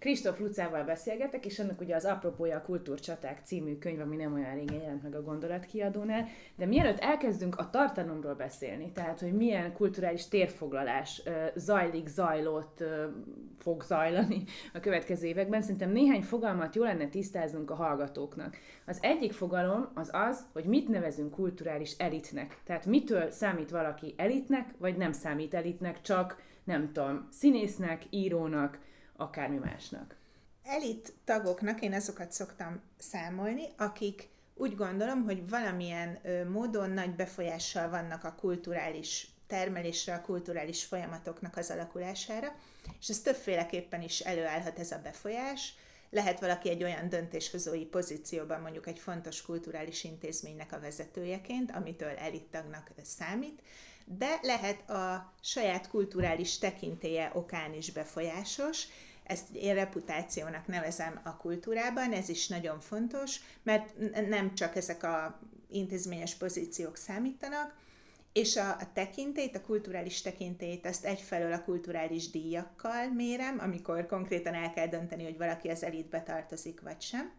Kristóf Lucával beszélgetek, és ennek ugye az Apropója a Kultúrcsaták című könyv, ami nem olyan régen jelent meg a gondolatkiadónál, de mielőtt elkezdünk a tartalomról beszélni, tehát hogy milyen kulturális térfoglalás zajlik, zajlott, fog zajlani a következő években, szerintem néhány fogalmat jó lenne tisztáznunk a hallgatóknak. Az egyik fogalom az az, hogy mit nevezünk kulturális elitnek. Tehát mitől számít valaki elitnek, vagy nem számít elitnek, csak nem tudom, színésznek, írónak, akármi másnak. Elit tagoknak én azokat szoktam számolni, akik úgy gondolom, hogy valamilyen módon nagy befolyással vannak a kulturális termelésre, a kulturális folyamatoknak az alakulására, és ez többféleképpen is előállhat ez a befolyás. Lehet valaki egy olyan döntéshozói pozícióban, mondjuk egy fontos kulturális intézménynek a vezetőjeként, amitől elittagnak számít, de lehet a saját kulturális tekintélye okán is befolyásos, ezt én reputációnak nevezem a kultúrában, ez is nagyon fontos, mert nem csak ezek a intézményes pozíciók számítanak, és a, a a kulturális tekintélyt, azt egyfelől a kulturális díjakkal mérem, amikor konkrétan el kell dönteni, hogy valaki az elitbe tartozik, vagy sem.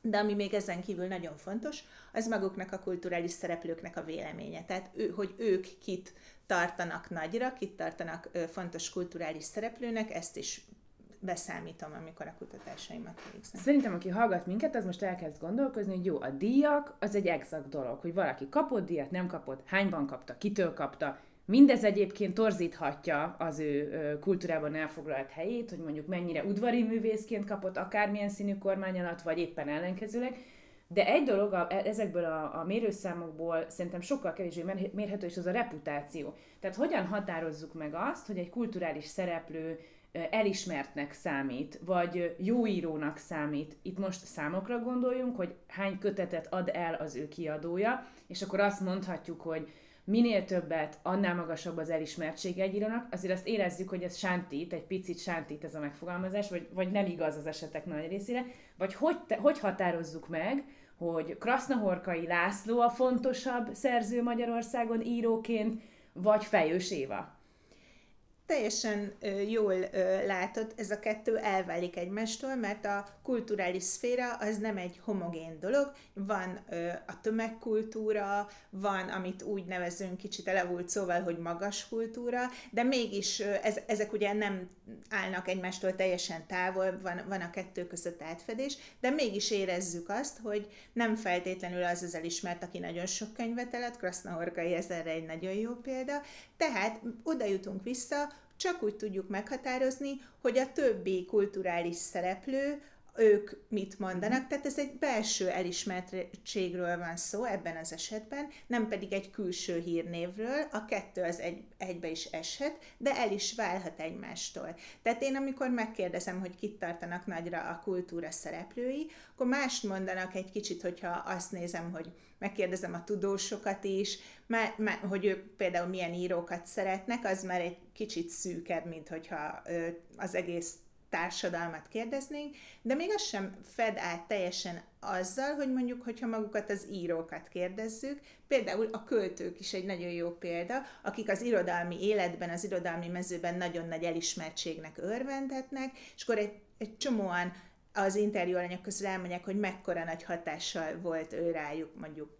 De ami még ezen kívül nagyon fontos, az maguknak a kulturális szereplőknek a véleménye. Tehát, ő, hogy ők kit tartanak nagyra, kit tartanak fontos kulturális szereplőnek, ezt is beszámítom, amikor a kutatásaimat végzem. Szerintem, aki hallgat minket, az most elkezd gondolkozni, hogy jó, a díjak az egy exakt dolog, hogy valaki kapott díjat, nem kapott, hányban kapta, kitől kapta, Mindez egyébként torzíthatja az ő kultúrában elfoglalt helyét, hogy mondjuk mennyire udvari művészként kapott akármilyen színű kormány alatt, vagy éppen ellenkezőleg. De egy dolog a, ezekből a, a mérőszámokból szerintem sokkal kevésbé mérhető, és az a reputáció. Tehát hogyan határozzuk meg azt, hogy egy kulturális szereplő elismertnek számít, vagy jó írónak számít. Itt most számokra gondoljunk, hogy hány kötetet ad el az ő kiadója, és akkor azt mondhatjuk, hogy minél többet, annál magasabb az elismertség egy írónak, azért azt érezzük, hogy ez sántít, egy picit sántít ez a megfogalmazás, vagy, vagy nem igaz az esetek nagy részére, vagy hogy, te, hogy határozzuk meg, hogy Krasznahorkai László a fontosabb szerző Magyarországon íróként, vagy Fejős Éva teljesen jól látod, ez a kettő elválik egymástól, mert a kulturális szféra az nem egy homogén dolog, van a tömegkultúra, van, amit úgy nevezünk kicsit elavult szóval, hogy magas kultúra, de mégis ez, ezek ugye nem állnak egymástól teljesen távol, van, van a kettő között átfedés, de mégis érezzük azt, hogy nem feltétlenül az az elismert, aki nagyon sok könyvet elad, Krasznahorkai ez erre egy nagyon jó példa, tehát oda jutunk vissza, csak úgy tudjuk meghatározni, hogy a többi kulturális szereplő, ők mit mondanak, tehát ez egy belső elismertségről van szó ebben az esetben, nem pedig egy külső hírnévről, a kettő az egy, egybe is eshet, de el is válhat egymástól. Tehát én amikor megkérdezem, hogy kit tartanak nagyra a kultúra szereplői, akkor mást mondanak egy kicsit, hogyha azt nézem, hogy megkérdezem a tudósokat is, mert, mert, hogy ők például milyen írókat szeretnek, az már egy kicsit szűkebb, mint hogyha az egész társadalmat kérdeznénk, de még az sem fed át teljesen azzal, hogy mondjuk, hogyha magukat az írókat kérdezzük, például a költők is egy nagyon jó példa, akik az irodalmi életben, az irodalmi mezőben nagyon nagy elismertségnek örvendhetnek, és akkor egy, egy csomóan az interjú alanyok közül elmondják, hogy mekkora nagy hatással volt ő rájuk mondjuk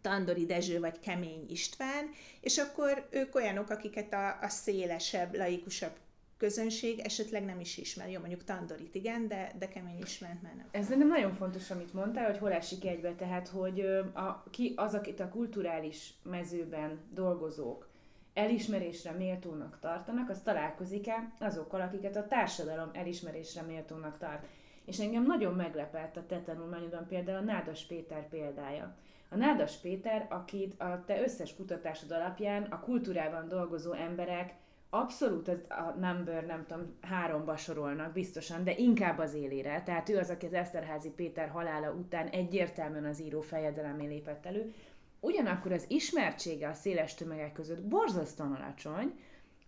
Tandori Dezső vagy Kemény István, és akkor ők olyanok, akiket a, a szélesebb, laikusabb közönség esetleg nem is ismer. Jó, mondjuk Tandorit igen, de, de kemény ismert már nem. Ez nem nagyon fontos, amit mondtál, hogy hol esik egybe, tehát hogy a, ki az, akit a kulturális mezőben dolgozók elismerésre méltónak tartanak, az találkozik-e azokkal, akiket a társadalom elismerésre méltónak tart. És engem nagyon meglepett a te tanulmányodban például a Nádas Péter példája. A Nádas Péter, akit a te összes kutatásod alapján a kultúrában dolgozó emberek abszolút az, a number, nem tudom, háromba sorolnak biztosan, de inkább az élére. Tehát ő az, aki az Eszterházi Péter halála után egyértelműen az író fejedelemé lépett elő. Ugyanakkor az ismertsége a széles tömegek között borzasztóan alacsony,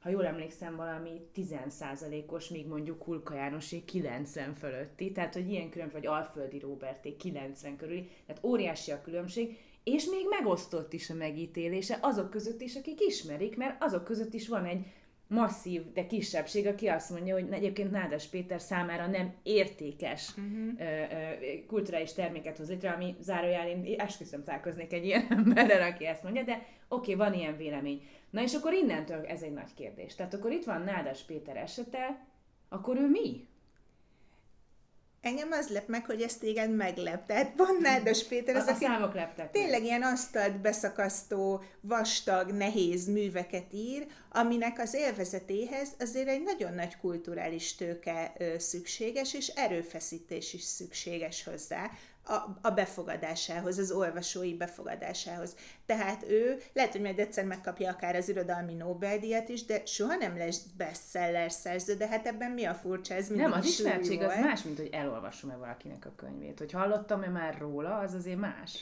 ha jól emlékszem, valami 10%-os, míg mondjuk Kulka Jánosé 90 fölötti, tehát hogy ilyen különbség, vagy Alföldi Roberté 90 körüli, tehát óriási a különbség, és még megosztott is a megítélése azok között is, akik ismerik, mert azok között is van egy masszív, de kisebbség, aki azt mondja, hogy egyébként Nádas Péter számára nem értékes uh-huh. ö, ö, kulturális terméket hoz létre, ami zárójel én esküszöm találkoznék egy ilyen emberrel, aki ezt mondja, de oké, okay, van ilyen vélemény. Na és akkor innentől ez egy nagy kérdés. Tehát akkor itt van Nádas Péter esete, akkor ő mi? Engem az lep meg, hogy ezt téged meglep. Tehát van Nádas Péter, az, a, a számok leptek tényleg meg. ilyen asztalt beszakasztó, vastag, nehéz műveket ír, aminek az élvezetéhez azért egy nagyon nagy kulturális tőke szükséges, és erőfeszítés is szükséges hozzá a, a befogadásához, az olvasói befogadásához. Tehát ő lehet, hogy majd egyszer megkapja akár az irodalmi Nobel-díjat is, de soha nem lesz bestseller szerző, de hát ebben mi a furcsa? Ez nem, az ismertség az más, mint hogy elolvasom-e valakinek a könyvét. Hogy hallottam-e már róla, az azért más.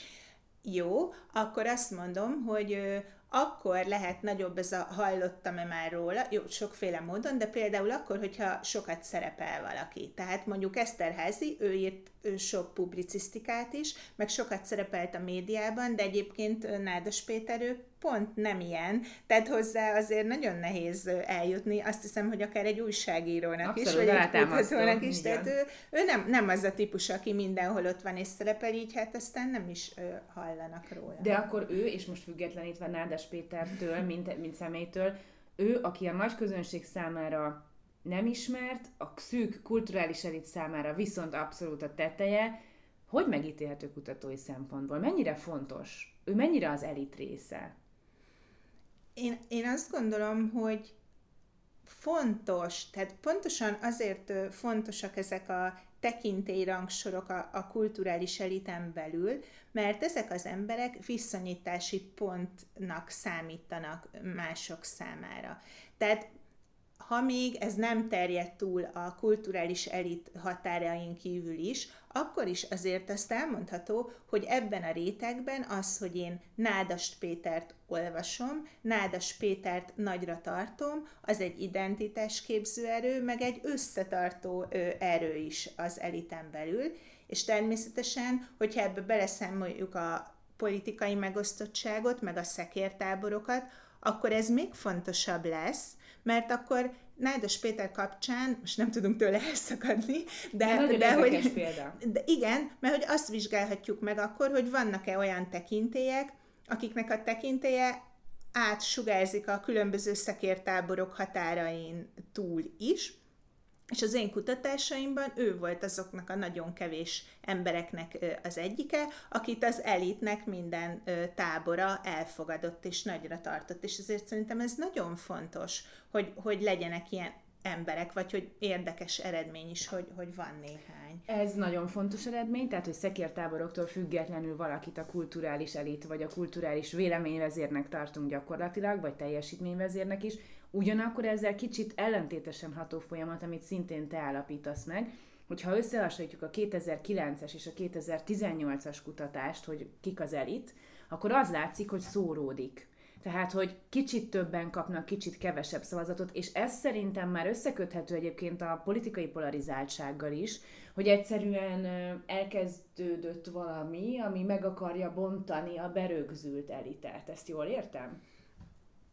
Jó, akkor azt mondom, hogy akkor lehet nagyobb ez a hallottam-e már róla, jó, sokféle módon, de például akkor, hogyha sokat szerepel valaki. Tehát mondjuk Eszterházi, ő írt sok publicisztikát is, meg sokat szerepelt a médiában, de egyébként Nádas Péter, ő pont nem ilyen, tehát hozzá azért nagyon nehéz eljutni, azt hiszem, hogy akár egy újságírónak Abszolút, is, vagy egy kutatónak is, tehát ő, ő nem, nem az a típus, aki mindenhol ott van és szerepel, így hát aztán nem is ö, hallanak róla. De akkor ő, és most függetlenítve Nádas Pétertől, mint, mint személytől, ő, aki a nagy közönség számára nem ismert, a szűk kulturális elit számára viszont abszolút a teteje, hogy megítélhető kutatói szempontból? Mennyire fontos? Ő mennyire az elit része? Én, én azt gondolom, hogy fontos, tehát pontosan azért fontosak ezek a tekintélyrangsorok a, a kulturális eliten belül, mert ezek az emberek viszonyítási pontnak számítanak mások számára. Tehát ha még ez nem terjed túl a kulturális elit határain kívül is, akkor is azért azt elmondható, hogy ebben a rétegben az, hogy én Nádast Pétert olvasom, Nádas Pétert nagyra tartom, az egy identitásképző erő, meg egy összetartó erő is az eliten belül, és természetesen, hogyha ebbe beleszámoljuk a politikai megosztottságot, meg a szekértáborokat, akkor ez még fontosabb lesz, mert akkor Nádas Péter kapcsán, most nem tudunk tőle elszakadni, de, de, de hogy, példa. De igen, mert hogy azt vizsgálhatjuk meg akkor, hogy vannak-e olyan tekintélyek, akiknek a tekintélye átsugárzik a különböző szekértáborok határain túl is, és az én kutatásaimban ő volt azoknak a nagyon kevés embereknek az egyike, akit az elitnek minden tábora elfogadott és nagyra tartott. És ezért szerintem ez nagyon fontos, hogy, hogy legyenek ilyen emberek, vagy hogy érdekes eredmény is, hogy, hogy van néhány. Ez nagyon fontos eredmény, tehát hogy szekértáboroktól függetlenül valakit a kulturális elit, vagy a kulturális véleményvezérnek tartunk gyakorlatilag, vagy teljesítményvezérnek is, Ugyanakkor ezzel kicsit ellentétesen ható folyamat, amit szintén te állapítasz meg, hogyha összehasonlítjuk a 2009-es és a 2018-as kutatást, hogy kik az elit, akkor az látszik, hogy szóródik. Tehát, hogy kicsit többen kapnak, kicsit kevesebb szavazatot, és ez szerintem már összeköthető egyébként a politikai polarizáltsággal is, hogy egyszerűen elkezdődött valami, ami meg akarja bontani a berögzült elitet. Ezt jól értem?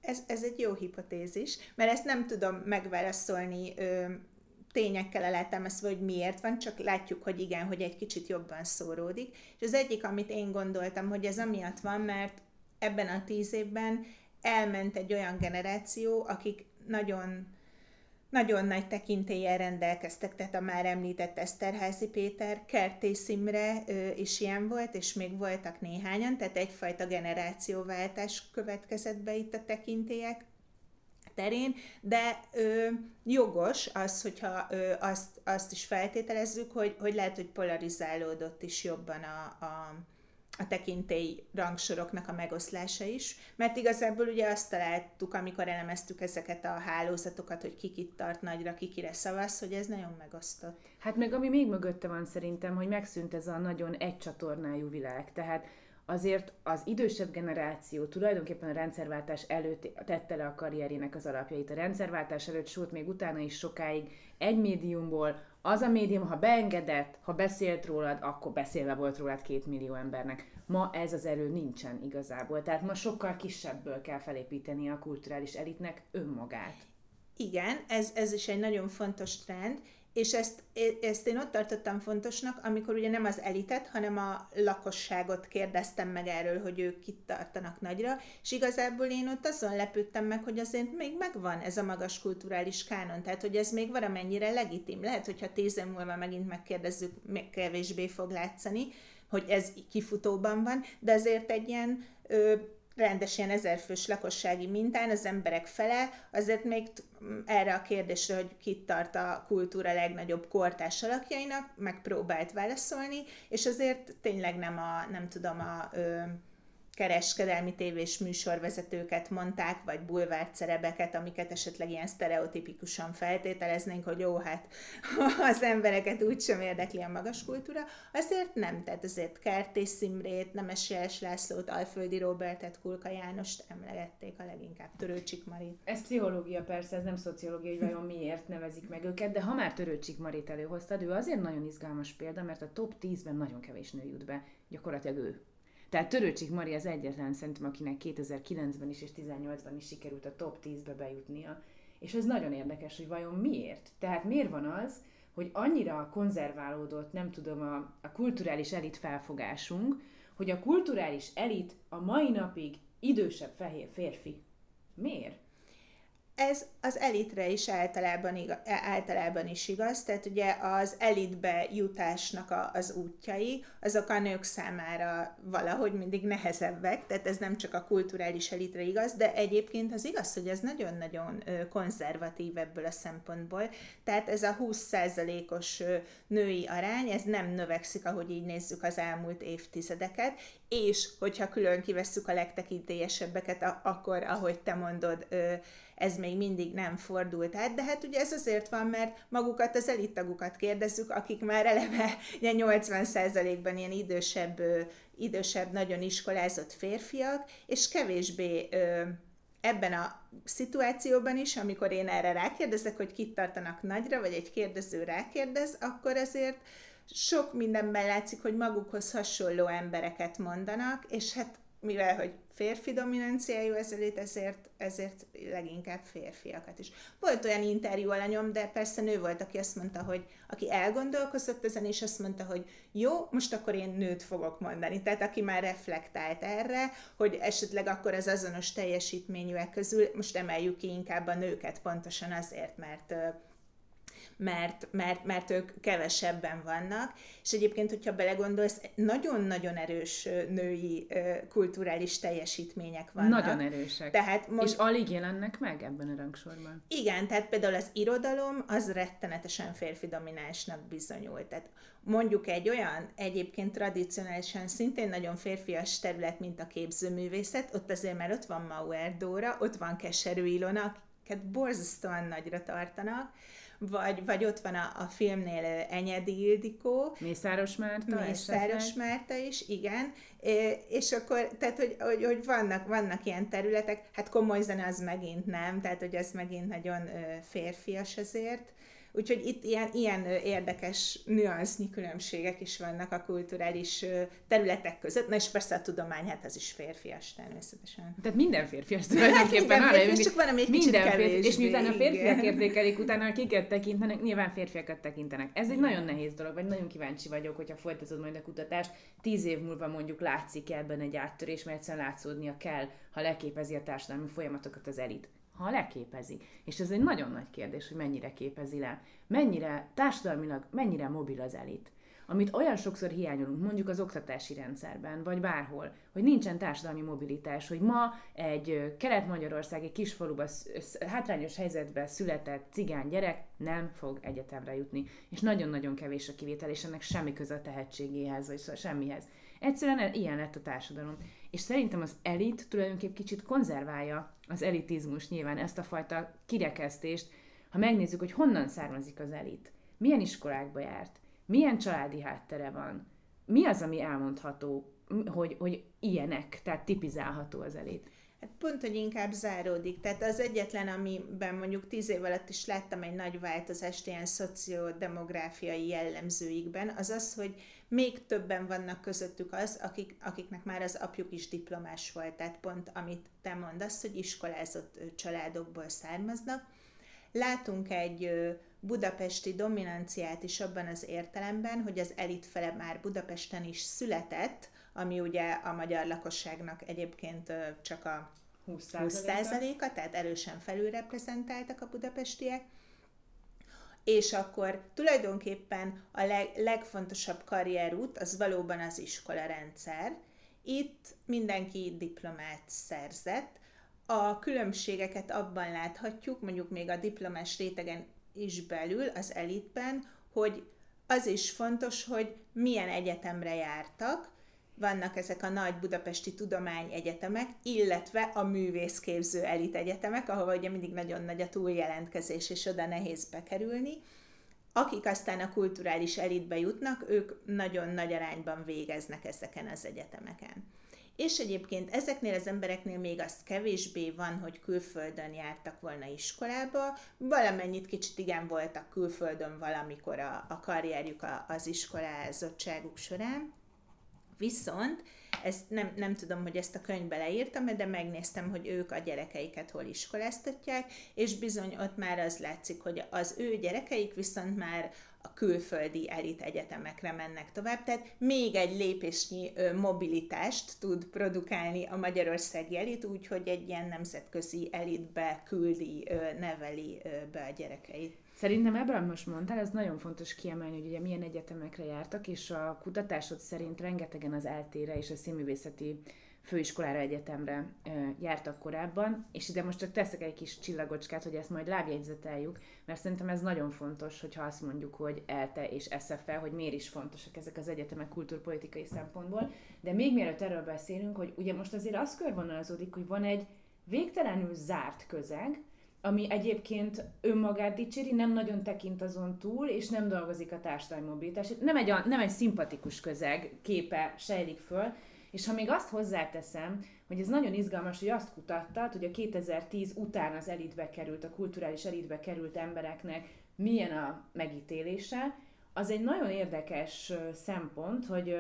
Ez, ez egy jó hipotézis, mert ezt nem tudom megválaszolni ö, tényekkel alátámasztva, hogy miért van, csak látjuk, hogy igen, hogy egy kicsit jobban szóródik. És az egyik, amit én gondoltam, hogy ez amiatt van, mert ebben a tíz évben elment egy olyan generáció, akik nagyon nagyon nagy tekintéllyel rendelkeztek, tehát a már említett Eszterházi Péter, Kertész Imre is ilyen volt, és még voltak néhányan, tehát egyfajta generációváltás következett be itt a tekintélyek terén, de ö, jogos az, hogyha ö, azt, azt is feltételezzük, hogy, hogy lehet, hogy polarizálódott is jobban a, a, a tekintély rangsoroknak a megoszlása is, mert igazából ugye azt találtuk, amikor elemeztük ezeket a hálózatokat, hogy ki kit tart nagyra, ki kire szavaz, hogy ez nagyon megosztott. Hát meg ami még mögötte van szerintem, hogy megszűnt ez a nagyon egycsatornájú világ, tehát azért az idősebb generáció tulajdonképpen a rendszerváltás előtt tette le a karrierének az alapjait. A rendszerváltás előtt, sőt még utána is sokáig egy médiumból az a médium, ha beengedett, ha beszélt rólad, akkor beszélve volt rólad két millió embernek. Ma ez az erő nincsen igazából. Tehát ma sokkal kisebből kell felépíteni a kulturális elitnek önmagát. Igen, ez, ez is egy nagyon fontos trend, és ezt, ezt én ott tartottam fontosnak, amikor ugye nem az elitet, hanem a lakosságot kérdeztem meg erről, hogy ők kit tartanak nagyra, és igazából én ott azon lepődtem meg, hogy azért még megvan ez a magas kulturális kánon, tehát hogy ez még valamennyire legitim. Lehet, hogyha tíz év múlva megint megkérdezzük, még kevésbé fog látszani, hogy ez kifutóban van, de azért egy ilyen ö, rendes ilyen ezerfős lakossági mintán az emberek fele azért még erre a kérdésre, hogy kit tart a kultúra legnagyobb kortás alakjainak, megpróbált válaszolni, és azért tényleg nem a, nem tudom, a ö, kereskedelmi tévés műsorvezetőket mondták, vagy bulvárcerebeket, amiket esetleg ilyen sztereotipikusan feltételeznénk, hogy jó, hát az embereket úgysem érdekli a magas kultúra, azért nem, tehát azért Kertész Szimrét, Nemes Jeles Lászlót, Alföldi Robertet, Kulka Jánost emlegették a leginkább, Törőcsik Marit. Ez pszichológia persze, ez nem szociológia, hogy vajon miért nevezik meg őket, de ha már Törőcsik Marit előhoztad, ő azért nagyon izgalmas példa, mert a top 10-ben nagyon kevés nő jut be, gyakorlatilag ő tehát Törőcsik Mari az egyetlen szerintem, akinek 2009-ben is és 2018-ban is sikerült a top 10-be bejutnia. És ez nagyon érdekes, hogy vajon miért? Tehát miért van az, hogy annyira konzerválódott, nem tudom, a, a kulturális elit felfogásunk, hogy a kulturális elit a mai napig idősebb fehér férfi. Miért? Ez az elitre is általában, igaz, általában is igaz, tehát ugye az elitbe jutásnak a, az útjai, azok a nők számára valahogy mindig nehezebbek, tehát ez nem csak a kulturális elitre igaz, de egyébként az igaz, hogy ez nagyon-nagyon konzervatív ebből a szempontból, tehát ez a 20%-os női arány, ez nem növekszik, ahogy így nézzük az elmúlt évtizedeket, és hogyha külön kivesszük a legtekintélyesebbeket, akkor, ahogy te mondod, ez még mindig nem fordult át, de hát ugye ez azért van, mert magukat, az elittagukat kérdezzük, akik már eleve 80%-ban ilyen idősebb, idősebb, nagyon iskolázott férfiak, és kevésbé ebben a szituációban is, amikor én erre rákérdezek, hogy kit tartanak nagyra, vagy egy kérdező rákérdez, akkor ezért sok mindenben látszik, hogy magukhoz hasonló embereket mondanak, és hát mivel, hogy férfi dominanciájú ezelőtt, ezért, ezért leginkább férfiakat is. Volt olyan interjú alanyom, de persze nő volt, aki azt mondta, hogy aki elgondolkozott ezen, és azt mondta, hogy jó, most akkor én nőt fogok mondani. Tehát aki már reflektált erre, hogy esetleg akkor az azonos teljesítményűek közül most emeljük ki inkább a nőket pontosan azért, mert mert, mert, mert ők kevesebben vannak, és egyébként, hogyha belegondolsz, nagyon-nagyon erős női kulturális teljesítmények vannak. Nagyon erősek. Tehát most... És alig jelennek meg ebben a rangsorban. Igen, tehát például az irodalom az rettenetesen férfi dominánsnak bizonyult. Tehát mondjuk egy olyan egyébként tradicionálisan szintén nagyon férfias terület, mint a képzőművészet, ott azért már ott van Mauer Dóra, ott van Keserű Ilona, akiket borzasztóan nagyra tartanak, vagy, vagy ott van a, a filmnél Enyedi Ildikó. Mészáros Márta. Mészáros Márta is, igen. És akkor, tehát, hogy, hogy, hogy vannak, vannak ilyen területek, hát komoly zene az megint nem, tehát, hogy az megint nagyon férfias azért. Úgyhogy itt ilyen, ilyen érdekes nüansznyi különbségek is vannak a kulturális területek között. Na és persze a tudomány, hát ez is férfias természetesen. Tehát minden férfias tulajdonképpen. Hát minden férfias, csak van, ami minden kicsit férfi, És miután a férfiak értékelik, utána kiket tekintenek, nyilván férfiakat tekintenek. Ez egy igen. nagyon nehéz dolog, vagy nagyon kíváncsi vagyok, hogyha folytatod majd a kutatást. Tíz év múlva mondjuk látszik ebben egy áttörés, mert egyszerűen látszódnia kell, ha leképezi a társadalmi folyamatokat az elit ha leképezi. És ez egy nagyon nagy kérdés, hogy mennyire képezi le. Mennyire társadalmilag, mennyire mobil az elit. Amit olyan sokszor hiányolunk, mondjuk az oktatási rendszerben, vagy bárhol, hogy nincsen társadalmi mobilitás, hogy ma egy kelet-magyarországi kisfaluba hátrányos helyzetben született cigány gyerek nem fog egyetemre jutni. És nagyon-nagyon kevés a kivétel, és ennek semmi köze a tehetségéhez, vagy semmihez. Egyszerűen ilyen lett a társadalom. És szerintem az elit tulajdonképpen kicsit konzerválja az elitizmus nyilván, ezt a fajta kirekesztést, ha megnézzük, hogy honnan származik az elit, milyen iskolákba járt, milyen családi háttere van, mi az, ami elmondható, hogy, hogy ilyenek, tehát tipizálható az elit. Hát pont, hogy inkább záródik. Tehát az egyetlen, amiben mondjuk tíz év alatt is láttam egy nagy változást ilyen szociodemográfiai jellemzőikben, az az, hogy még többen vannak közöttük az, akik, akiknek már az apjuk is diplomás volt. Tehát pont, amit te mondasz, hogy iskolázott családokból származnak. látunk egy budapesti dominanciát is abban az értelemben, hogy az elit fele már Budapesten is született, ami ugye a magyar lakosságnak egyébként csak a 20%-a, tehát erősen felülreprezentáltak a budapestiek, és akkor tulajdonképpen a leg, legfontosabb karrierút az valóban az iskola rendszer. Itt mindenki diplomát szerzett. A különbségeket abban láthatjuk, mondjuk még a diplomás rétegen is belül, az elitben, hogy az is fontos, hogy milyen egyetemre jártak, vannak ezek a nagy budapesti tudományegyetemek, illetve a művészképző elit egyetemek, ahol ugye mindig nagyon nagy a túljelentkezés, és oda nehéz bekerülni. Akik aztán a kulturális elitbe jutnak, ők nagyon nagy arányban végeznek ezeken az egyetemeken. És egyébként ezeknél az embereknél még az kevésbé van, hogy külföldön jártak volna iskolába, valamennyit kicsit igen voltak külföldön valamikor a, a karrierjük az iskolázottságuk során, Viszont, ezt nem, nem tudom, hogy ezt a könyvbe leírtam, de megnéztem, hogy ők a gyerekeiket hol iskoláztatják, és bizony ott már az látszik, hogy az ő gyerekeik viszont már a külföldi elit egyetemekre mennek tovább, tehát még egy lépésnyi mobilitást tud produkálni a magyarországi elit, úgyhogy egy ilyen nemzetközi elitbe küldi, neveli be a gyerekeit. Szerintem ebből, amit most mondtál, ez nagyon fontos kiemelni, hogy ugye milyen egyetemekre jártak, és a kutatásod szerint rengetegen az eltére és a színművészeti főiskolára, egyetemre jártak korábban, és ide most csak teszek egy kis csillagocskát, hogy ezt majd lábjegyzeteljük, mert szerintem ez nagyon fontos, hogyha azt mondjuk, hogy ELTE és SFE, hogy miért is fontosak ezek az egyetemek kulturpolitikai szempontból. De még mielőtt erről beszélünk, hogy ugye most azért az körvonalazódik, hogy van egy végtelenül zárt közeg, ami egyébként önmagát dicséri, nem nagyon tekint azon túl, és nem dolgozik a társadalmi mobilitás. Nem egy, nem egy szimpatikus közeg képe sejlik föl, és ha még azt hozzáteszem, hogy ez nagyon izgalmas, hogy azt kutattad, hogy a 2010 után az elitbe került, a kulturális elitbe került embereknek milyen a megítélése, az egy nagyon érdekes szempont, hogy,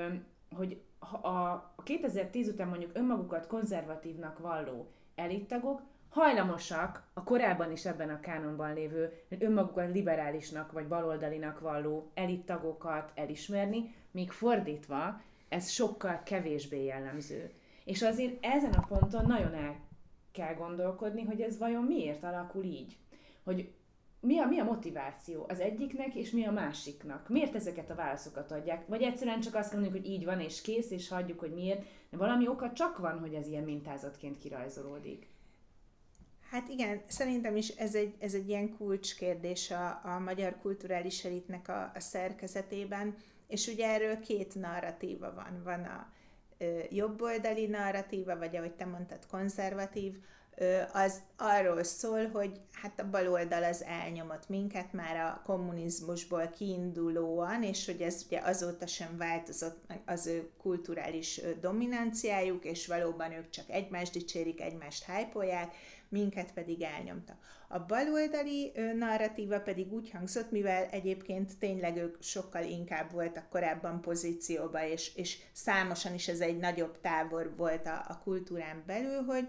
hogy a 2010 után mondjuk önmagukat konzervatívnak valló elittagok hajlamosak a korábban is ebben a kánonban lévő önmagukat liberálisnak vagy baloldalinak valló elittagokat elismerni, míg fordítva ez sokkal kevésbé jellemző. És azért ezen a ponton nagyon el kell gondolkodni, hogy ez vajon miért alakul így. Hogy mi a, mi a motiváció az egyiknek, és mi a másiknak? Miért ezeket a válaszokat adják? Vagy egyszerűen csak azt mondjuk, hogy így van, és kész, és hagyjuk, hogy miért. De valami oka csak van, hogy ez ilyen mintázatként kirajzolódik. Hát igen, szerintem is ez egy, ez egy ilyen kulcskérdés a, a magyar kulturális elitnek a, a szerkezetében, és ugye erről két narratíva van. Van a jobboldali narratíva, vagy ahogy te mondtad, konzervatív, az arról szól, hogy hát a baloldal az elnyomott minket már a kommunizmusból kiindulóan, és hogy ez ugye azóta sem változott az ő kulturális dominanciájuk, és valóban ők csak egymást dicsérik, egymást hájpolják, minket pedig elnyomta. A baloldali narratíva pedig úgy hangzott, mivel egyébként tényleg ők sokkal inkább voltak korábban pozícióba, és, és számosan is ez egy nagyobb tábor volt a, a kultúrán belül, hogy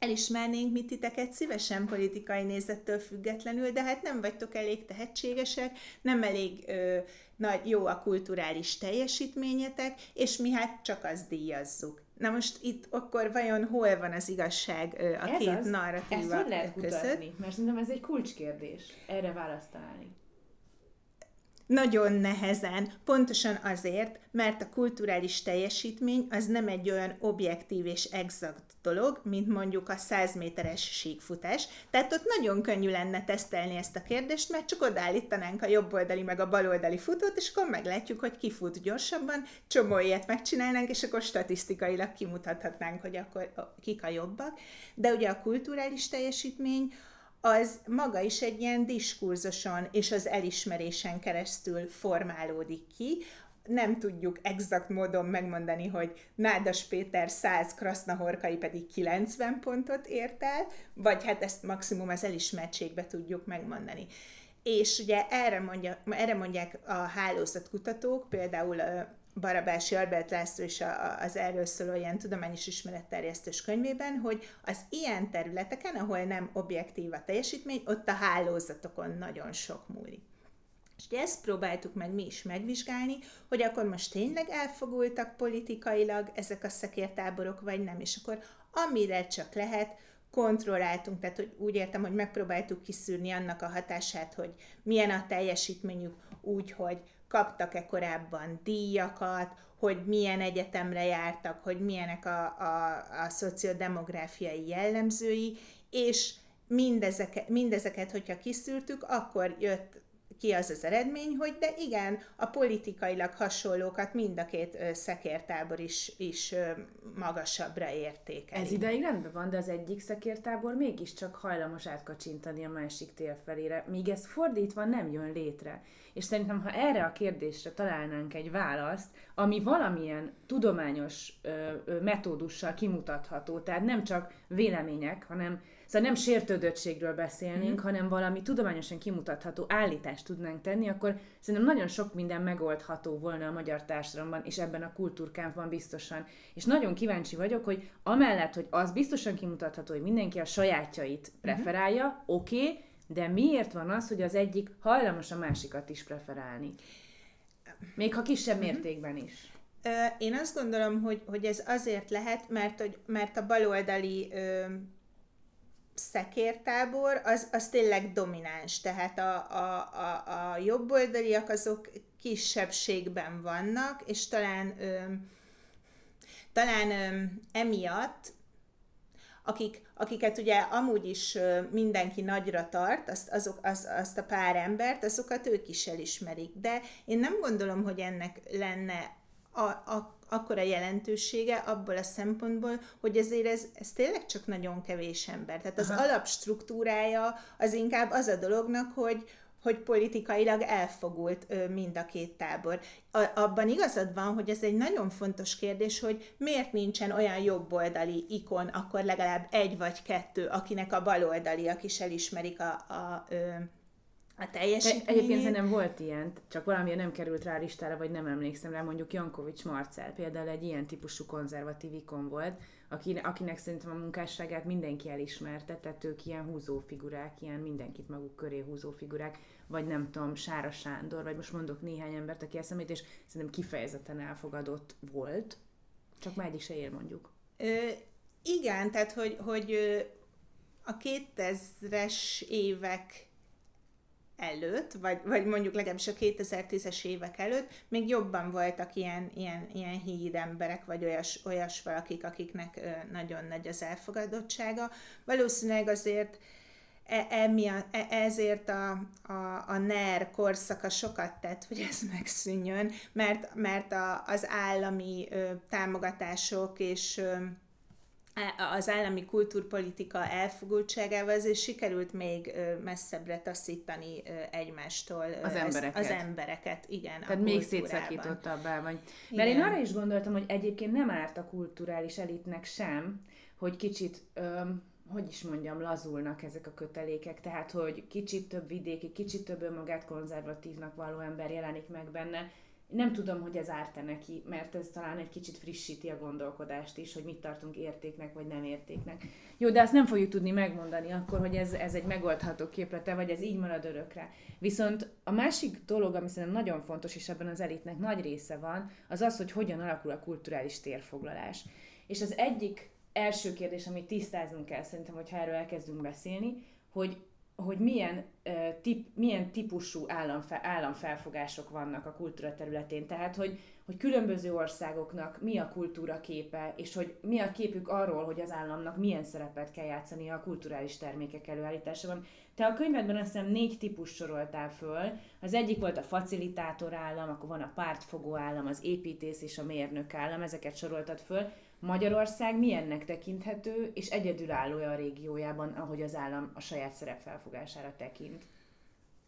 elismernénk mi titeket szívesen politikai nézettől függetlenül, de hát nem vagytok elég tehetségesek, nem elég ö, nagy, jó a kulturális teljesítményetek, és mi hát csak azt díjazzuk. Na most itt akkor vajon hol van az igazság a ez két az, narratíva ezt lehet között? Kutatni, mert szerintem ez egy kulcskérdés, erre választani. Nagyon nehezen, pontosan azért, mert a kulturális teljesítmény az nem egy olyan objektív és exakt dolog, mint mondjuk a 100 méteres síkfutás. Tehát ott nagyon könnyű lenne tesztelni ezt a kérdést, mert csak odállítanánk a jobboldali meg a baloldali futót, és akkor meglátjuk, hogy ki fut gyorsabban, csomó ilyet megcsinálnánk, és akkor statisztikailag kimutathatnánk, hogy akkor kik a jobbak. De ugye a kulturális teljesítmény az maga is egy ilyen diskurzuson és az elismerésen keresztül formálódik ki, nem tudjuk exakt módon megmondani, hogy Nádas Péter 100, Krasznahorkai pedig 90 pontot ért el, vagy hát ezt maximum az elismertségbe tudjuk megmondani. És ugye erre, mondja, erre mondják a hálózatkutatók, például Barabási Albert László is az erről szóló ilyen tudományos ismeretterjesztős könyvében, hogy az ilyen területeken, ahol nem objektív a teljesítmény, ott a hálózatokon nagyon sok múlik. És ezt próbáltuk meg mi is megvizsgálni, hogy akkor most tényleg elfogultak politikailag ezek a szekértáborok, vagy nem. És akkor amire csak lehet, kontrolláltunk, tehát hogy úgy értem, hogy megpróbáltuk kiszűrni annak a hatását, hogy milyen a teljesítményük úgy, hogy kaptak-e korábban díjakat, hogy milyen egyetemre jártak, hogy milyenek a, a, a szociodemográfiai jellemzői, és mindezeket, mindezeket, hogyha kiszűrtük, akkor jött ki az az eredmény, hogy de igen, a politikailag hasonlókat mind a két szekértábor is, is magasabbra értékeli. Ez ideig rendben van, de az egyik szekértábor mégiscsak hajlamos átkacsintani a másik tél felére, míg ez fordítva nem jön létre. És szerintem, ha erre a kérdésre találnánk egy választ, ami valamilyen tudományos ö, ö, metódussal kimutatható, tehát nem csak vélemények, hanem Szóval nem sértődöttségről beszélnénk, mm-hmm. hanem valami tudományosan kimutatható állítást tudnánk tenni, akkor szerintem nagyon sok minden megoldható volna a magyar társadalomban, és ebben a kultúrkámpban biztosan. És nagyon kíváncsi vagyok, hogy amellett, hogy az biztosan kimutatható, hogy mindenki a sajátjait mhm. preferálja, mm-hmm. oké, okay, de miért van az, hogy az egyik hajlamos a másikat is preferálni? Még ha kisebb mm-hmm. mértékben is. Én azt gondolom, hogy, hogy ez azért lehet, mert, hogy, mert a baloldali ö, szekértábor, az, az tényleg domináns, tehát a, a, a, a jobboldaliak azok kisebbségben vannak, és talán, ö, talán ö, emiatt akik, akiket ugye amúgy is mindenki nagyra tart, azt, azok, az, azt a pár embert, azokat ők is elismerik. De én nem gondolom, hogy ennek lenne a, a akkora jelentősége abból a szempontból, hogy ezért ez, ez tényleg csak nagyon kevés ember. Tehát az Aha. alapstruktúrája az inkább az a dolognak, hogy, hogy politikailag elfogult mind a két tábor. A, abban igazad van, hogy ez egy nagyon fontos kérdés, hogy miért nincsen olyan jobboldali ikon, akkor legalább egy vagy kettő, akinek a baloldaliak is elismerik a, a ö, a teljesítményét. Egyébként szerintem volt ilyen, csak valamilyen nem került rá listára, vagy nem emlékszem rá, mondjuk Jankovics Marcel például egy ilyen típusú konzervatív ikon volt, akinek szerintem a munkásságát mindenki elismerte, tehát ők ilyen húzó figurák, ilyen mindenkit maguk köré húzó figurák, vagy nem tudom, Sára Sándor, vagy most mondok néhány embert, aki eszemét, és szerintem kifejezetten elfogadott volt, csak már egyik se ér mondjuk. Ö, igen, tehát hogy, hogy a 2000-es évek előtt, vagy, vagy mondjuk legalábbis a 2010-es évek előtt még jobban voltak ilyen, ilyen, ilyen híd emberek, vagy olyas, olyas valakik, akiknek nagyon nagy az elfogadottsága. Valószínűleg azért e, e, ezért a, a, a NER korszaka sokat tett, hogy ez megszűnjön, mert, mert a, az állami ö, támogatások és ö, az állami kultúrpolitika elfogultságával azért sikerült még messzebbre taszítani egymástól az embereket. az embereket, igen. Tehát még szétszakítottabbá vagy. Mert igen. én arra is gondoltam, hogy egyébként nem árt a kulturális elitnek sem, hogy kicsit öm, hogy is mondjam, lazulnak ezek a kötelékek, tehát hogy kicsit több vidéki, kicsit több önmagát konzervatívnak való ember jelenik meg benne, nem tudom, hogy ez árt-e neki, mert ez talán egy kicsit frissíti a gondolkodást is, hogy mit tartunk értéknek, vagy nem értéknek. Jó, de azt nem fogjuk tudni megmondani akkor, hogy ez, ez egy megoldható képlete, vagy ez így marad örökre. Viszont a másik dolog, ami szerintem nagyon fontos, és ebben az elitnek nagy része van, az az, hogy hogyan alakul a kulturális térfoglalás. És az egyik első kérdés, amit tisztáznunk kell szerintem, hogyha erről elkezdünk beszélni, hogy hogy milyen, tip, milyen típusú államfe, államfelfogások vannak a kultúra területén. Tehát, hogy, hogy különböző országoknak mi a kultúra képe, és hogy mi a képük arról, hogy az államnak milyen szerepet kell játszani a kulturális termékek előállításában. Te a könyvedben azt hiszem négy típus soroltál föl. Az egyik volt a facilitátor állam, akkor van a pártfogó állam, az építész és a mérnök állam, ezeket soroltad föl. Magyarország milyennek tekinthető, és egyedülálló a régiójában, ahogy az állam a saját szerepfelfogására tekint?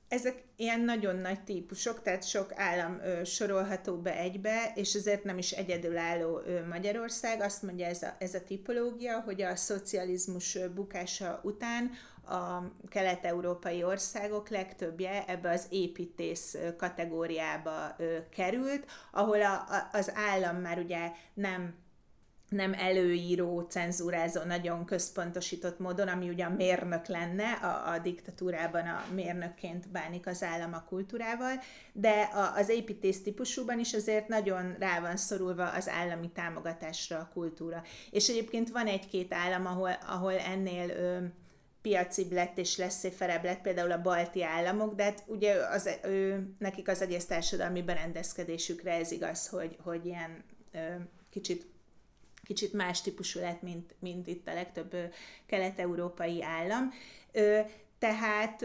Ezek ilyen nagyon nagy típusok, tehát sok állam ö, sorolható be egybe, és ezért nem is egyedülálló ö, Magyarország. Azt mondja ez a, ez a tipológia, hogy a szocializmus bukása után a kelet-európai országok legtöbbje ebbe az építész kategóriába került, ahol a, a, az állam már ugye nem nem előíró, cenzúrázó, nagyon központosított módon, ami ugye a mérnök lenne, a, a diktatúrában a mérnökként bánik az állam a kultúrával, de a, az építész típusúban is azért nagyon rá van szorulva az állami támogatásra a kultúra. És egyébként van egy-két állam, ahol, ahol ennél ö, piacibb lett és leszéferebb lett, például a balti államok, de hát ugye az, ő, nekik az egész társadalmi berendezkedésükre ez igaz, hogy, hogy ilyen ö, kicsit kicsit más típusú lett, mint, mint itt a legtöbb kelet-európai állam. Tehát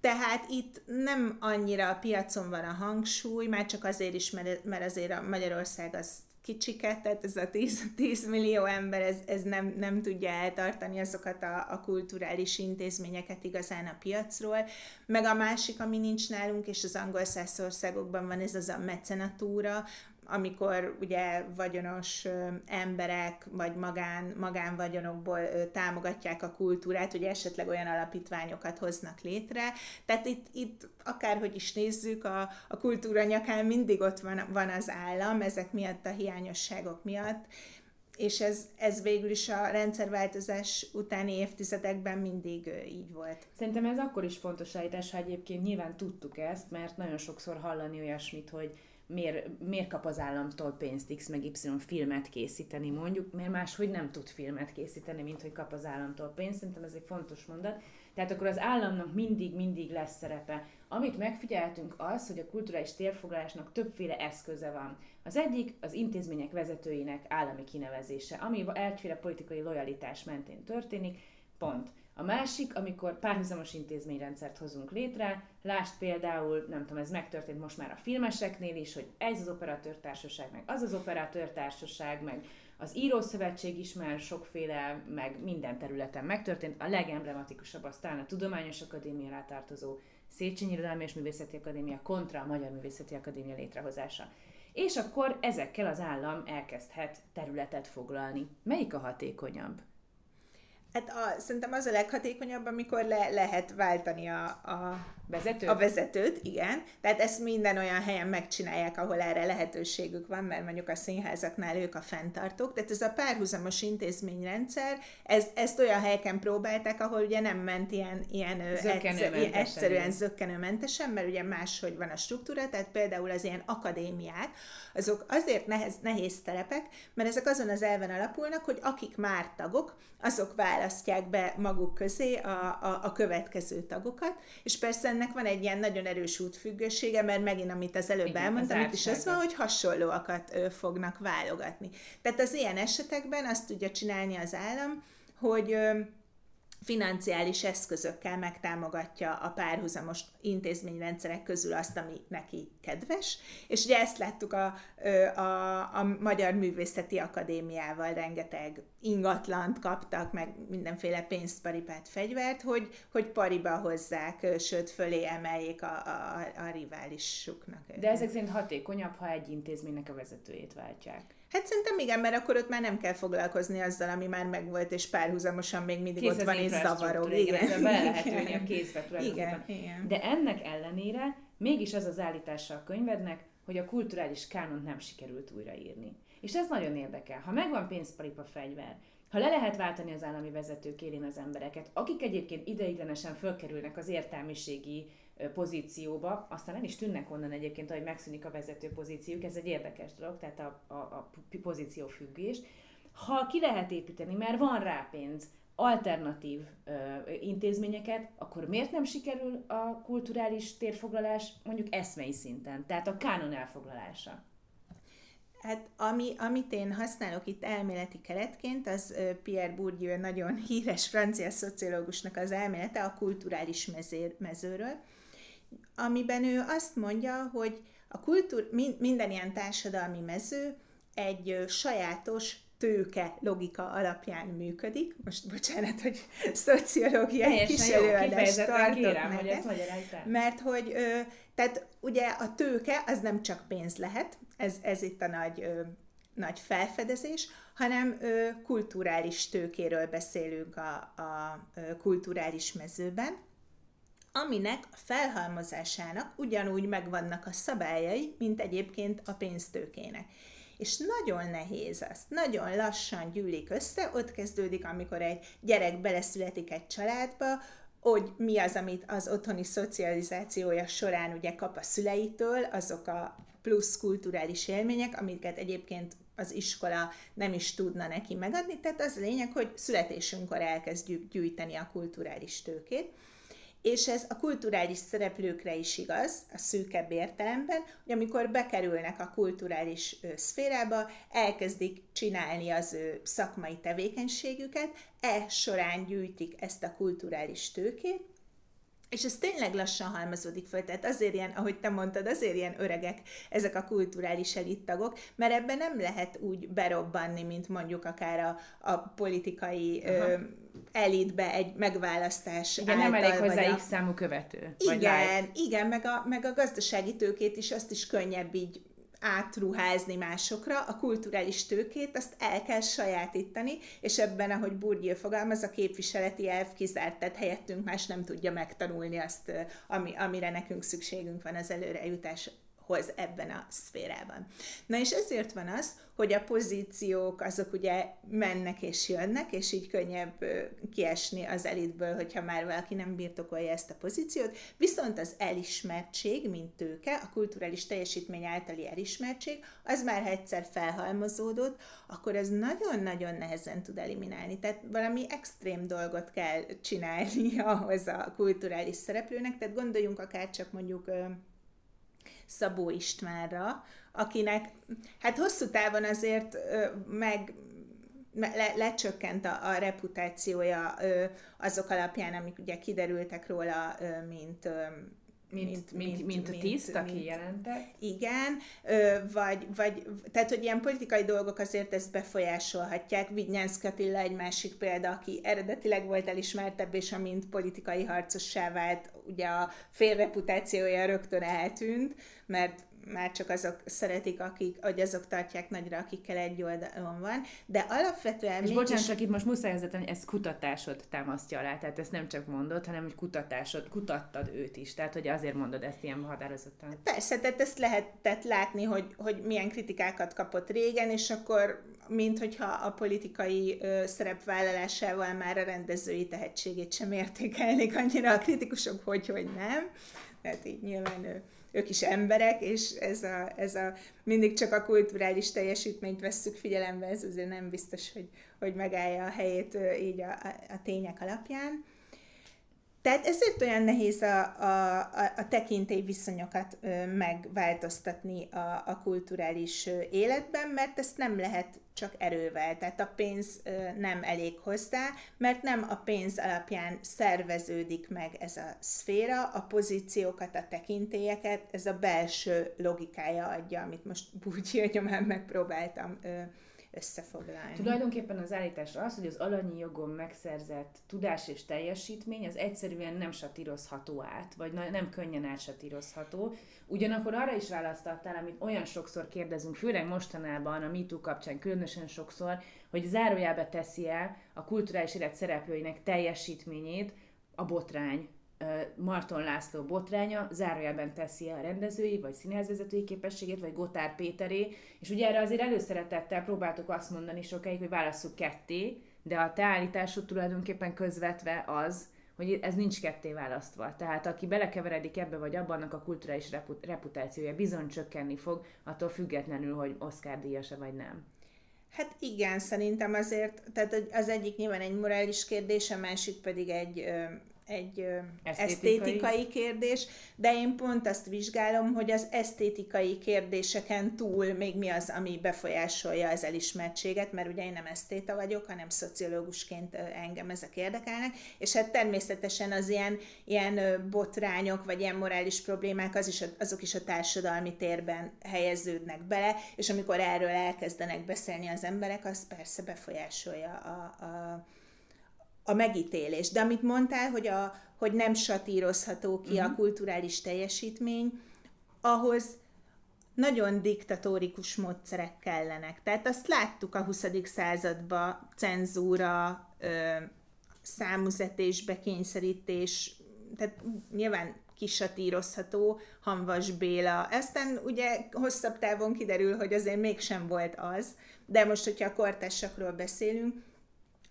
tehát itt nem annyira a piacon van a hangsúly, már csak azért is, mert, azért a Magyarország az kicsiket, tehát ez a 10, 10 millió ember, ez, ez nem, nem tudja eltartani azokat a, a kulturális intézményeket igazán a piacról. Meg a másik, ami nincs nálunk, és az angol országokban van, ez az a mecenatúra, amikor ugye vagyonos emberek, vagy magán, magánvagyonokból támogatják a kultúrát, hogy esetleg olyan alapítványokat hoznak létre. Tehát itt, itt akárhogy is nézzük, a, a kultúra nyakán mindig ott van, van az állam, ezek miatt a hiányosságok miatt, és ez, ez végül is a rendszerváltozás utáni évtizedekben mindig így volt. Szerintem ez akkor is fontos állítás, ha egyébként nyilván tudtuk ezt, mert nagyon sokszor hallani olyasmit, hogy miért, miért kap az államtól pénzt X meg Y filmet készíteni mondjuk, mert máshogy nem tud filmet készíteni, mint hogy kap az államtól pénzt. Szerintem ez egy fontos mondat. Tehát akkor az államnak mindig-mindig lesz szerepe. Amit megfigyeltünk az, hogy a kulturális térfoglalásnak többféle eszköze van. Az egyik az intézmények vezetőinek állami kinevezése, ami egyféle politikai lojalitás mentén történik, pont. A másik, amikor párhuzamos intézményrendszert hozunk létre, lásd például, nem tudom, ez megtörtént most már a filmeseknél is, hogy ez az operatőrtársaság, meg az az operatőrtársaság, meg az írószövetség is már sokféle, meg minden területen megtörtént. A legemblematikusabb az talán a Tudományos Akadémia tartozó Széchenyi Irodalmi és Művészeti Akadémia kontra a Magyar Művészeti Akadémia létrehozása. És akkor ezekkel az állam elkezdhet területet foglalni. Melyik a hatékonyabb? Hát a, szerintem az a leghatékonyabb, amikor le, lehet váltani a, a, vezetőt? a vezetőt, igen. Tehát ezt minden olyan helyen megcsinálják, ahol erre lehetőségük van, mert mondjuk a színházaknál ők a fenntartók. Tehát ez a párhuzamos intézményrendszer, ez, ezt olyan helyeken próbálták, ahol ugye nem ment ilyen, ilyen, egyszer, ilyen egyszerűen zöggenőmentesen, mert ugye máshogy van a struktúra, tehát például az ilyen akadémiák, azok azért nehez, nehéz terepek, mert ezek azon az elven alapulnak, hogy akik már tagok, azok választják be maguk közé a, a, a következő tagokat, és persze ennek van egy ilyen nagyon erős útfüggősége, mert megint, amit az előbb Igen, elmondtam, itt is az van, hogy hasonlóakat ö, fognak válogatni. Tehát az ilyen esetekben azt tudja csinálni az állam, hogy ö, financiális eszközökkel megtámogatja a párhuzamos intézményrendszerek közül azt, ami neki kedves. És ugye ezt láttuk a, a, a Magyar Művészeti Akadémiával, rengeteg ingatlant kaptak, meg mindenféle pénzt, paripát, fegyvert, hogy, hogy pariba hozzák, sőt fölé emeljék a, a, a riválisuknak. De ezek szerint hatékonyabb, ha egy intézménynek a vezetőjét váltják. Hát szerintem igen, mert akkor ott már nem kell foglalkozni azzal, ami már megvolt, és párhuzamosan még mindig Kész ott van, és zavaró. Igen, igen. bele lehet ülni a kézbe igen, igen. De ennek ellenére mégis az az állítása a könyvednek, hogy a kulturális kánont nem sikerült újraírni. És ez nagyon érdekel. Ha megvan pénzparipa fegyver, ha le lehet váltani az állami vezetők élén az embereket, akik egyébként ideiglenesen fölkerülnek az értelmiségi pozícióba, aztán el is tűnnek onnan egyébként, hogy megszűnik a vezető pozíciók, ez egy érdekes dolog, tehát a, a, a függés. Ha ki lehet építeni, mert van rá pénz, alternatív ö, intézményeket, akkor miért nem sikerül a kulturális térfoglalás mondjuk eszmei szinten, tehát a kánon elfoglalása? Hát ami, amit én használok itt elméleti keretként, az Pierre Bourdieu nagyon híres francia szociológusnak az elmélete a kulturális mezőr, mezőről, amiben ő azt mondja, hogy a kultúr, minden ilyen társadalmi mező egy sajátos tőke logika alapján működik. Most bocsánat, hogy szociológiai kis előadást tartok kérem, hogy ezt Mert hogy, tehát ugye a tőke az nem csak pénz lehet, ez, ez itt a nagy nagy felfedezés, hanem ö, kulturális tőkéről beszélünk a, a ö, kulturális mezőben, aminek a felhalmozásának ugyanúgy megvannak a szabályai, mint egyébként a pénztőkének. És nagyon nehéz az, nagyon lassan gyűlik össze, ott kezdődik, amikor egy gyerek beleszületik egy családba, hogy mi az, amit az otthoni szocializációja során ugye kap a szüleitől, azok a plusz kulturális élmények, amiket egyébként az iskola nem is tudna neki megadni. Tehát az a lényeg, hogy születésünkkor elkezdjük gyűjteni a kulturális tőkét. És ez a kulturális szereplőkre is igaz, a szűkebb értelemben, hogy amikor bekerülnek a kulturális szférába, elkezdik csinálni az ő szakmai tevékenységüket, e során gyűjtik ezt a kulturális tőkét, és ez tényleg lassan halmazódik föl, tehát azért ilyen, ahogy te mondtad, azért ilyen öregek ezek a kulturális elittagok, mert ebben nem lehet úgy berobbanni, mint mondjuk akár a, a politikai ö, elitbe egy megválasztás Igen, által, nem elég hozzá a... X számú követő. Igen, igen, meg a, meg a gazdasági tőkét is azt is könnyebb így átruházni másokra, a kulturális tőkét, azt el kell sajátítani, és ebben, ahogy Burgyil fogalmaz, a képviseleti elv kizárt, tehát helyettünk más nem tudja megtanulni azt, ami, amire nekünk szükségünk van az előrejutás hoz ebben a szférában. Na és ezért van az, hogy a pozíciók azok ugye mennek és jönnek, és így könnyebb kiesni az elitből, hogyha már valaki nem birtokolja ezt a pozíciót, viszont az elismertség, mint tőke, a kulturális teljesítmény általi elismertség, az már ha egyszer felhalmozódott, akkor ez nagyon-nagyon nehezen tud eliminálni. Tehát valami extrém dolgot kell csinálni ahhoz a kulturális szereplőnek, tehát gondoljunk akár csak mondjuk Szabó Istvánra, akinek hát hosszú távon azért meg le, lecsökkent a, a reputációja azok alapján, amik ugye kiderültek róla, mint mint, mint, mint, mint, mint tiszt, mint, aki jelentett. Igen, vagy, vagy, tehát, hogy ilyen politikai dolgok azért ezt befolyásolhatják. Vignyánszk Attila egy másik példa, aki eredetileg volt elismertebb, és amint politikai harcossá vált, ugye a félreputációja rögtön eltűnt, mert már csak azok szeretik, akik, hogy azok tartják nagyra, akikkel egy oldalon van, de alapvetően... És bocsánat, csak itt most muszáj hogy ez kutatásod támasztja alá, tehát ezt nem csak mondod, hanem hogy kutatásod, kutattad őt is, tehát hogy azért mondod ezt ilyen határozottan. Persze, tehát ezt lehetett látni, hogy, hogy milyen kritikákat kapott régen, és akkor mint hogyha a politikai ö, szerepvállalásával már a rendezői tehetségét sem értékelnék annyira a kritikusok, hogy, hogy nem. Tehát így nyilván ő ők is emberek, és ez a, ez a mindig csak a kulturális teljesítményt vesszük figyelembe, ez azért nem biztos, hogy, hogy megállja a helyét így a, a, a tények alapján. Tehát ezért olyan nehéz a, a, a, tekintély viszonyokat megváltoztatni a, a kulturális életben, mert ezt nem lehet csak erővel, tehát a pénz nem elég hozzá, mert nem a pénz alapján szerveződik meg ez a szféra, a pozíciókat, a tekintélyeket, ez a belső logikája adja, amit most Búgyi nyomán megpróbáltam összefoglalni. Tulajdonképpen az állítás az, hogy az alanyi jogon megszerzett tudás és teljesítmény az egyszerűen nem satírozható át, vagy nem könnyen átsatírozható. Ugyanakkor arra is választottál, amit olyan sokszor kérdezünk, főleg mostanában a MeToo kapcsán különösen sokszor, hogy zárójába teszi el a kulturális élet szereplőinek teljesítményét a botrány, Marton László botránya zárójelben teszi a rendezői vagy színházvezetői képességét, vagy Gotár Péteré, és ugye erre azért előszeretettel próbáltuk azt mondani sokáig, hogy válasszuk ketté, de a te állításod tulajdonképpen közvetve az, hogy ez nincs ketté választva. Tehát aki belekeveredik ebbe vagy abban, annak a kulturális reputációja bizony csökkenni fog, attól függetlenül, hogy Oscar díjasa vagy nem. Hát igen, szerintem azért, tehát az egyik nyilván egy morális kérdés, a másik pedig egy egy esztétikai. esztétikai kérdés, de én pont azt vizsgálom, hogy az esztétikai kérdéseken túl még mi az, ami befolyásolja az elismertséget, mert ugye én nem esztéta vagyok, hanem szociológusként engem ezek érdekelnek, és hát természetesen az ilyen, ilyen botrányok, vagy ilyen morális problémák, az is, azok is a társadalmi térben helyeződnek bele, és amikor erről elkezdenek beszélni az emberek, az persze befolyásolja a, a a megítélés. De amit mondtál, hogy, a, hogy nem satírozható ki uh-huh. a mhm. kulturális teljesítmény, ahhoz nagyon diktatórikus módszerek kellenek. Tehát azt láttuk a 20. században, cenzúra, ö, számüzetésbe kényszerítés, tehát nyilván kisatírozható, Hanvas Béla. Aztán ugye hosszabb távon kiderül, hogy azért mégsem volt az, de most, hogyha a kortársakról beszélünk,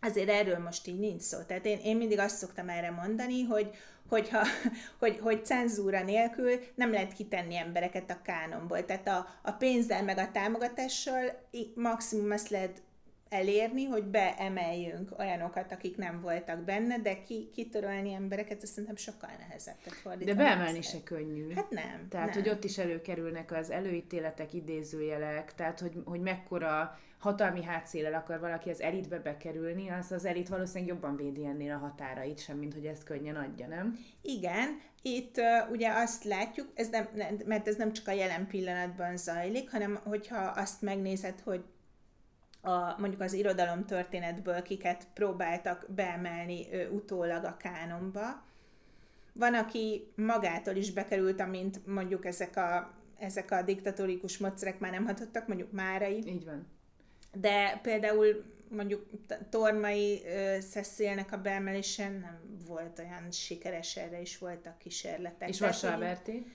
azért erről most így nincs szó. Tehát én, én mindig azt szoktam erre mondani, hogy, hogyha, hogy, hogy cenzúra nélkül nem lehet kitenni embereket a kánonból. Tehát a, a pénzzel meg a támogatással maximum ezt lehet elérni, hogy beemeljünk olyanokat, akik nem voltak benne, de ki, kitörölni embereket, azt szerintem sokkal nehezebb. De beemelni se könnyű. Hát nem. Tehát, nem. hogy ott is előkerülnek az előítéletek, idézőjelek, tehát, hogy, hogy mekkora hatalmi hátszélel akar valaki az elitbe bekerülni, az az elit valószínűleg jobban védi ennél a határait sem, mint hogy ezt könnyen adja, nem? Igen, itt uh, ugye azt látjuk, ez nem, nem, mert ez nem csak a jelen pillanatban zajlik, hanem hogyha azt megnézed, hogy a, mondjuk az irodalom történetből kiket próbáltak beemelni ö, utólag a kánonba. Van, aki magától is bekerült, amint mondjuk ezek a, ezek a diktatórikus módszerek már nem hatottak, mondjuk Márai. Így van. De például mondjuk Tormai Szeszélnek a beemelésen nem volt olyan sikeres, erre is voltak kísérletek. És Vassalberti?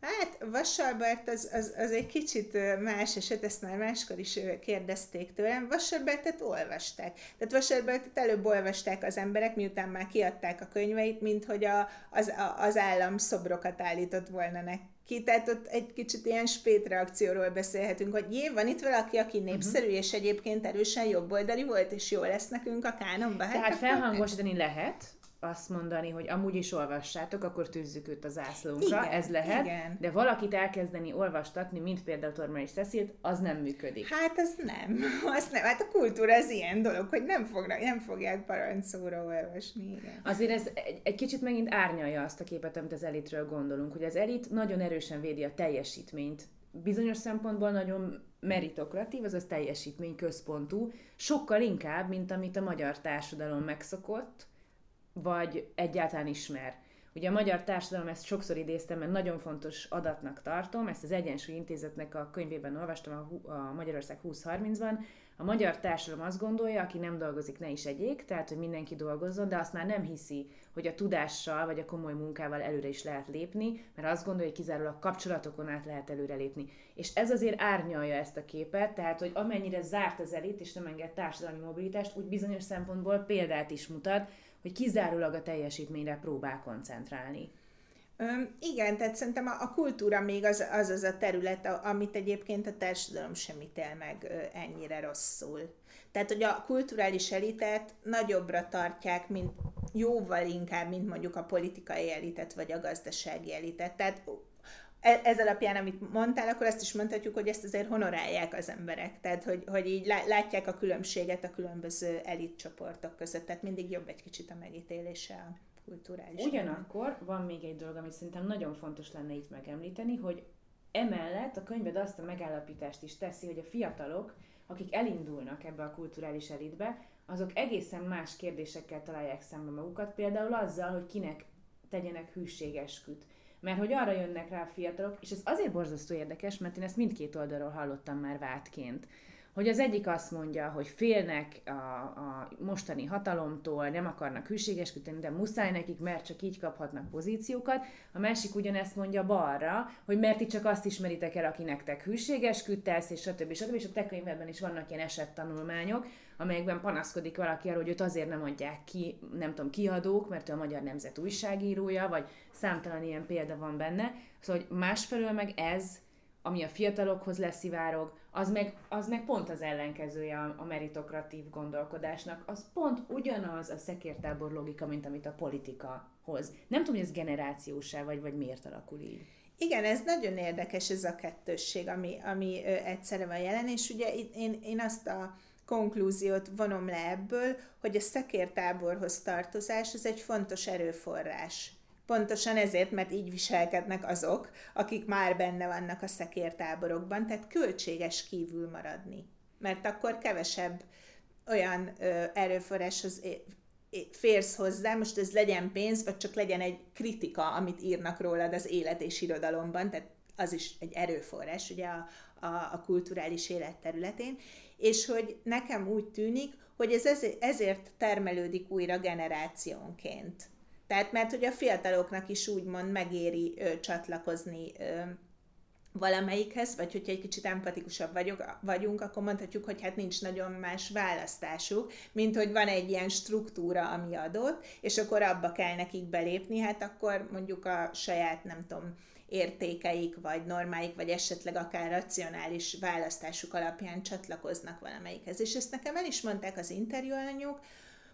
Hát Vassalbert az, az, az egy kicsit más eset, ezt már máskor is kérdezték tőlem. Vassalbertet olvasták. Tehát Vassalbertet előbb olvasták az emberek, miután már kiadták a könyveit, mint hogy a, az, a, az állam szobrokat állított volna neki. Tehát ott egy kicsit ilyen spét reakcióról beszélhetünk, hogy jé, van itt valaki, aki mhm. népszerű, uh-huh. és egyébként erősen jobboldali volt, és jó lesz nekünk a kánonba. Hát Tehát felhangosítani lehet, azt mondani, hogy amúgy is olvassátok, akkor tűzzük őt az zászlónkra, igen, ez lehet, igen. de valakit elkezdeni olvastatni, mint például Torma és Cecilt, az nem működik. Hát az nem, az nem. Hát a kultúra az ilyen dolog, hogy nem, fognak, nem fogják parancszóra olvasni. Igen. Azért ez egy, egy kicsit megint árnyalja azt a képet, amit az elitről gondolunk, hogy az elit nagyon erősen védi a teljesítményt, bizonyos szempontból nagyon meritokratív, azaz teljesítmény központú, sokkal inkább, mint amit a magyar társadalom megszokott, vagy egyáltalán ismer. Ugye a magyar társadalom, ezt sokszor idéztem, mert nagyon fontos adatnak tartom, ezt az Egyensúly Intézetnek a könyvében olvastam a, a Magyarország 2030-ban, a magyar társadalom azt gondolja, aki nem dolgozik, ne is egyék, tehát, hogy mindenki dolgozzon, de azt már nem hiszi, hogy a tudással vagy a komoly munkával előre is lehet lépni, mert azt gondolja, hogy kizárólag kapcsolatokon át lehet előre lépni. És ez azért árnyalja ezt a képet, tehát, hogy amennyire zárt az elit és nem enged társadalmi mobilitást, úgy bizonyos szempontból példát is mutat, hogy kizárólag a teljesítményre próbál koncentrálni. Igen, tehát szerintem a, kultúra még az, az az a terület, amit egyébként a társadalom sem ítél meg ennyire rosszul. Tehát, hogy a kulturális elitet nagyobbra tartják, mint jóval inkább, mint mondjuk a politikai elitet, vagy a gazdasági elitet. Tehát ez alapján, amit mondtál, akkor azt is mondhatjuk, hogy ezt azért honorálják az emberek. Tehát, hogy, hogy így látják a különbséget a különböző elitcsoportok között. Tehát mindig jobb egy kicsit a megítélése a kulturális. Ugyanakkor van még egy dolog, amit szerintem nagyon fontos lenne itt megemlíteni, hogy emellett a könyved azt a megállapítást is teszi, hogy a fiatalok, akik elindulnak ebbe a kulturális elitbe, azok egészen más kérdésekkel találják szembe magukat, például azzal, hogy kinek tegyenek hűségesküt. Mert hogy arra jönnek rá a fiatalok, és ez azért borzasztó érdekes, mert én ezt mindkét oldalról hallottam már vádként, hogy az egyik azt mondja, hogy félnek a, a mostani hatalomtól, nem akarnak hűségesködni, de muszáj nekik, mert csak így kaphatnak pozíciókat. A másik ugyanezt mondja balra, hogy mert ti csak azt ismeritek el, aki nektek hűségesködtesz, és stb. stb. És a te könyvedben is vannak ilyen esettanulmányok, amelyekben panaszkodik valaki arról, hogy őt azért nem adják ki, nem tudom, kiadók, mert ő a Magyar Nemzet újságírója, vagy számtalan ilyen példa van benne. Szóval, hogy másfelől meg ez, ami a fiatalokhoz leszivárog, az meg, az meg pont az ellenkezője a, a meritokratív gondolkodásnak. Az pont ugyanaz a szekértábor logika, mint amit a politika hoz. Nem tudom, hogy ez generációsá vagy, vagy miért alakul így. Igen, ez nagyon érdekes ez a kettősség, ami, ami egyszerre van jelen, és ugye én, én azt a konklúziót vonom le ebből, hogy a szekértáborhoz tartozás az egy fontos erőforrás Pontosan ezért, mert így viselkednek azok, akik már benne vannak a szekértáborokban, tehát költséges kívül maradni. Mert akkor kevesebb olyan ö, erőforráshoz férsz hozzá, most ez legyen pénz, vagy csak legyen egy kritika, amit írnak rólad az élet és irodalomban, tehát az is egy erőforrás ugye a, a, a kulturális élet területén, és hogy nekem úgy tűnik, hogy ez ezért termelődik újra generációnként. Tehát mert hogy a fiataloknak is úgymond megéri ö, csatlakozni ö, valamelyikhez, vagy hogyha egy kicsit empatikusabb vagyok, vagyunk, akkor mondhatjuk, hogy hát nincs nagyon más választásuk, mint hogy van egy ilyen struktúra, ami adott, és akkor abba kell nekik belépni, hát akkor mondjuk a saját, nem tudom, értékeik, vagy normáik, vagy esetleg akár racionális választásuk alapján csatlakoznak valamelyikhez. És ezt nekem el is mondták az interjúalanyok,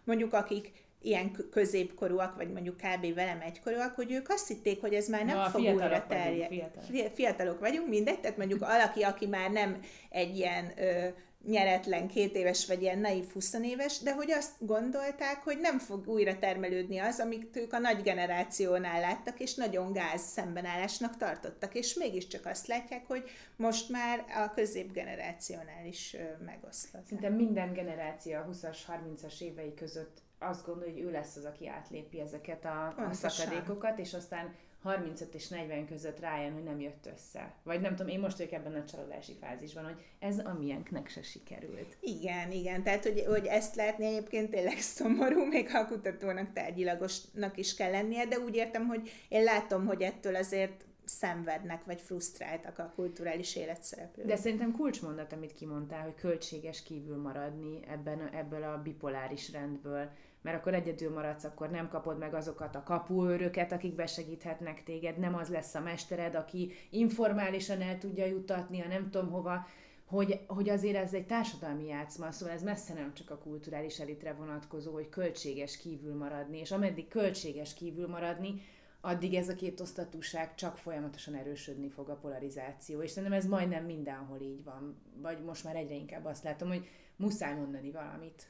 mondjuk akik ilyen középkorúak, vagy mondjuk kb. velem egykorúak, hogy ők azt hitték, hogy ez már nem Na, fog újra terjedni. Fiatalok. fiatalok vagyunk, mindegy, tehát mondjuk valaki, aki már nem egy ilyen ö, nyeretlen két éves, vagy ilyen naív 20 éves, de hogy azt gondolták, hogy nem fog újra termelődni az, amit ők a nagy generációnál láttak, és nagyon gáz szembenállásnak tartottak, és mégiscsak azt látják, hogy most már a középgenerációnál is megoszlott. Szinte minden generáció a 20-as, 30-as évei között azt gondolja, hogy ő lesz az, aki átlépi ezeket a, a szakadékokat, és aztán 35 és 40 között rájön, hogy nem jött össze. Vagy nem tudom, én most vagyok ebben a csalódási fázisban, hogy ez a miénknek se sikerült. Igen, igen. Tehát, hogy, hogy ezt látni egyébként tényleg szomorú, még ha a kutatónak tárgyilagosnak is kell lennie, de úgy értem, hogy én látom, hogy ettől azért szenvednek, vagy frusztráltak a kulturális életszereplők. De szerintem kulcsmondat, amit kimondtál, hogy költséges kívül maradni ebben, ebből a bipoláris rendből mert akkor egyedül maradsz, akkor nem kapod meg azokat a kapuőröket, akik besegíthetnek téged, nem az lesz a mestered, aki informálisan el tudja jutatni a nem tudom hova, hogy, hogy azért ez egy társadalmi játszma, szóval ez messze nem csak a kulturális elitre vonatkozó, hogy költséges kívül maradni, és ameddig költséges kívül maradni, addig ez a két osztatúság csak folyamatosan erősödni fog a polarizáció, és szerintem ez majdnem mindenhol így van, vagy most már egyre inkább azt látom, hogy muszáj mondani valamit.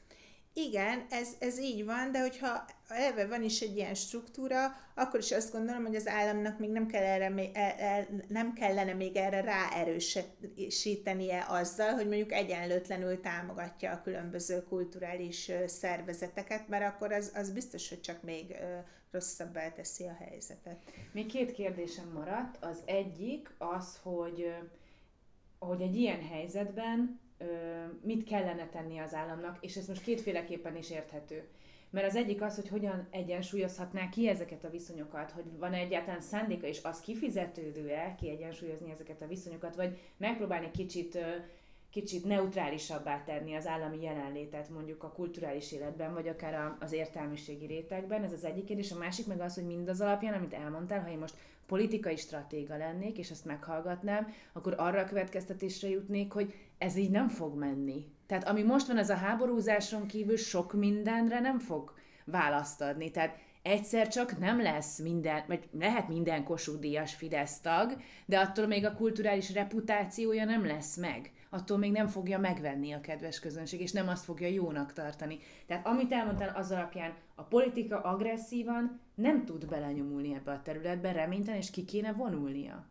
Igen, ez, ez így van, de hogyha elve van is egy ilyen struktúra, akkor is azt gondolom, hogy az államnak még nem, kell erre, nem kellene még erre ráerősítenie azzal, hogy mondjuk egyenlőtlenül támogatja a különböző kulturális szervezeteket, mert akkor az, az biztos, hogy csak még rosszabbá teszi a helyzetet. Még két kérdésem maradt. Az egyik az, hogy, hogy egy ilyen helyzetben mit kellene tenni az államnak, és ez most kétféleképpen is érthető. Mert az egyik az, hogy hogyan egyensúlyozhatná ki ezeket a viszonyokat, hogy van -e egyáltalán szándéka, és az kifizetődő-e kiegyensúlyozni ezeket a viszonyokat, vagy megpróbálni kicsit kicsit neutrálisabbá tenni az állami jelenlétet mondjuk a kulturális életben, vagy akár az értelmiségi rétegben. Ez az egyik kérdés. A másik meg az, hogy mindaz alapján, amit elmondtál, ha én most politikai stratéga lennék, és ezt meghallgatnám, akkor arra a következtetésre jutnék, hogy ez így nem fog menni. Tehát ami most van, ez a háborúzáson kívül sok mindenre nem fog választ adni. Tehát egyszer csak nem lesz minden, vagy lehet minden Kossuth Díjas Fidesz tag, de attól még a kulturális reputációja nem lesz meg. Attól még nem fogja megvenni a kedves közönség, és nem azt fogja jónak tartani. Tehát amit elmondtál, az alapján a politika agresszívan nem tud belenyomulni ebbe a területbe, reménytelen, és ki kéne vonulnia.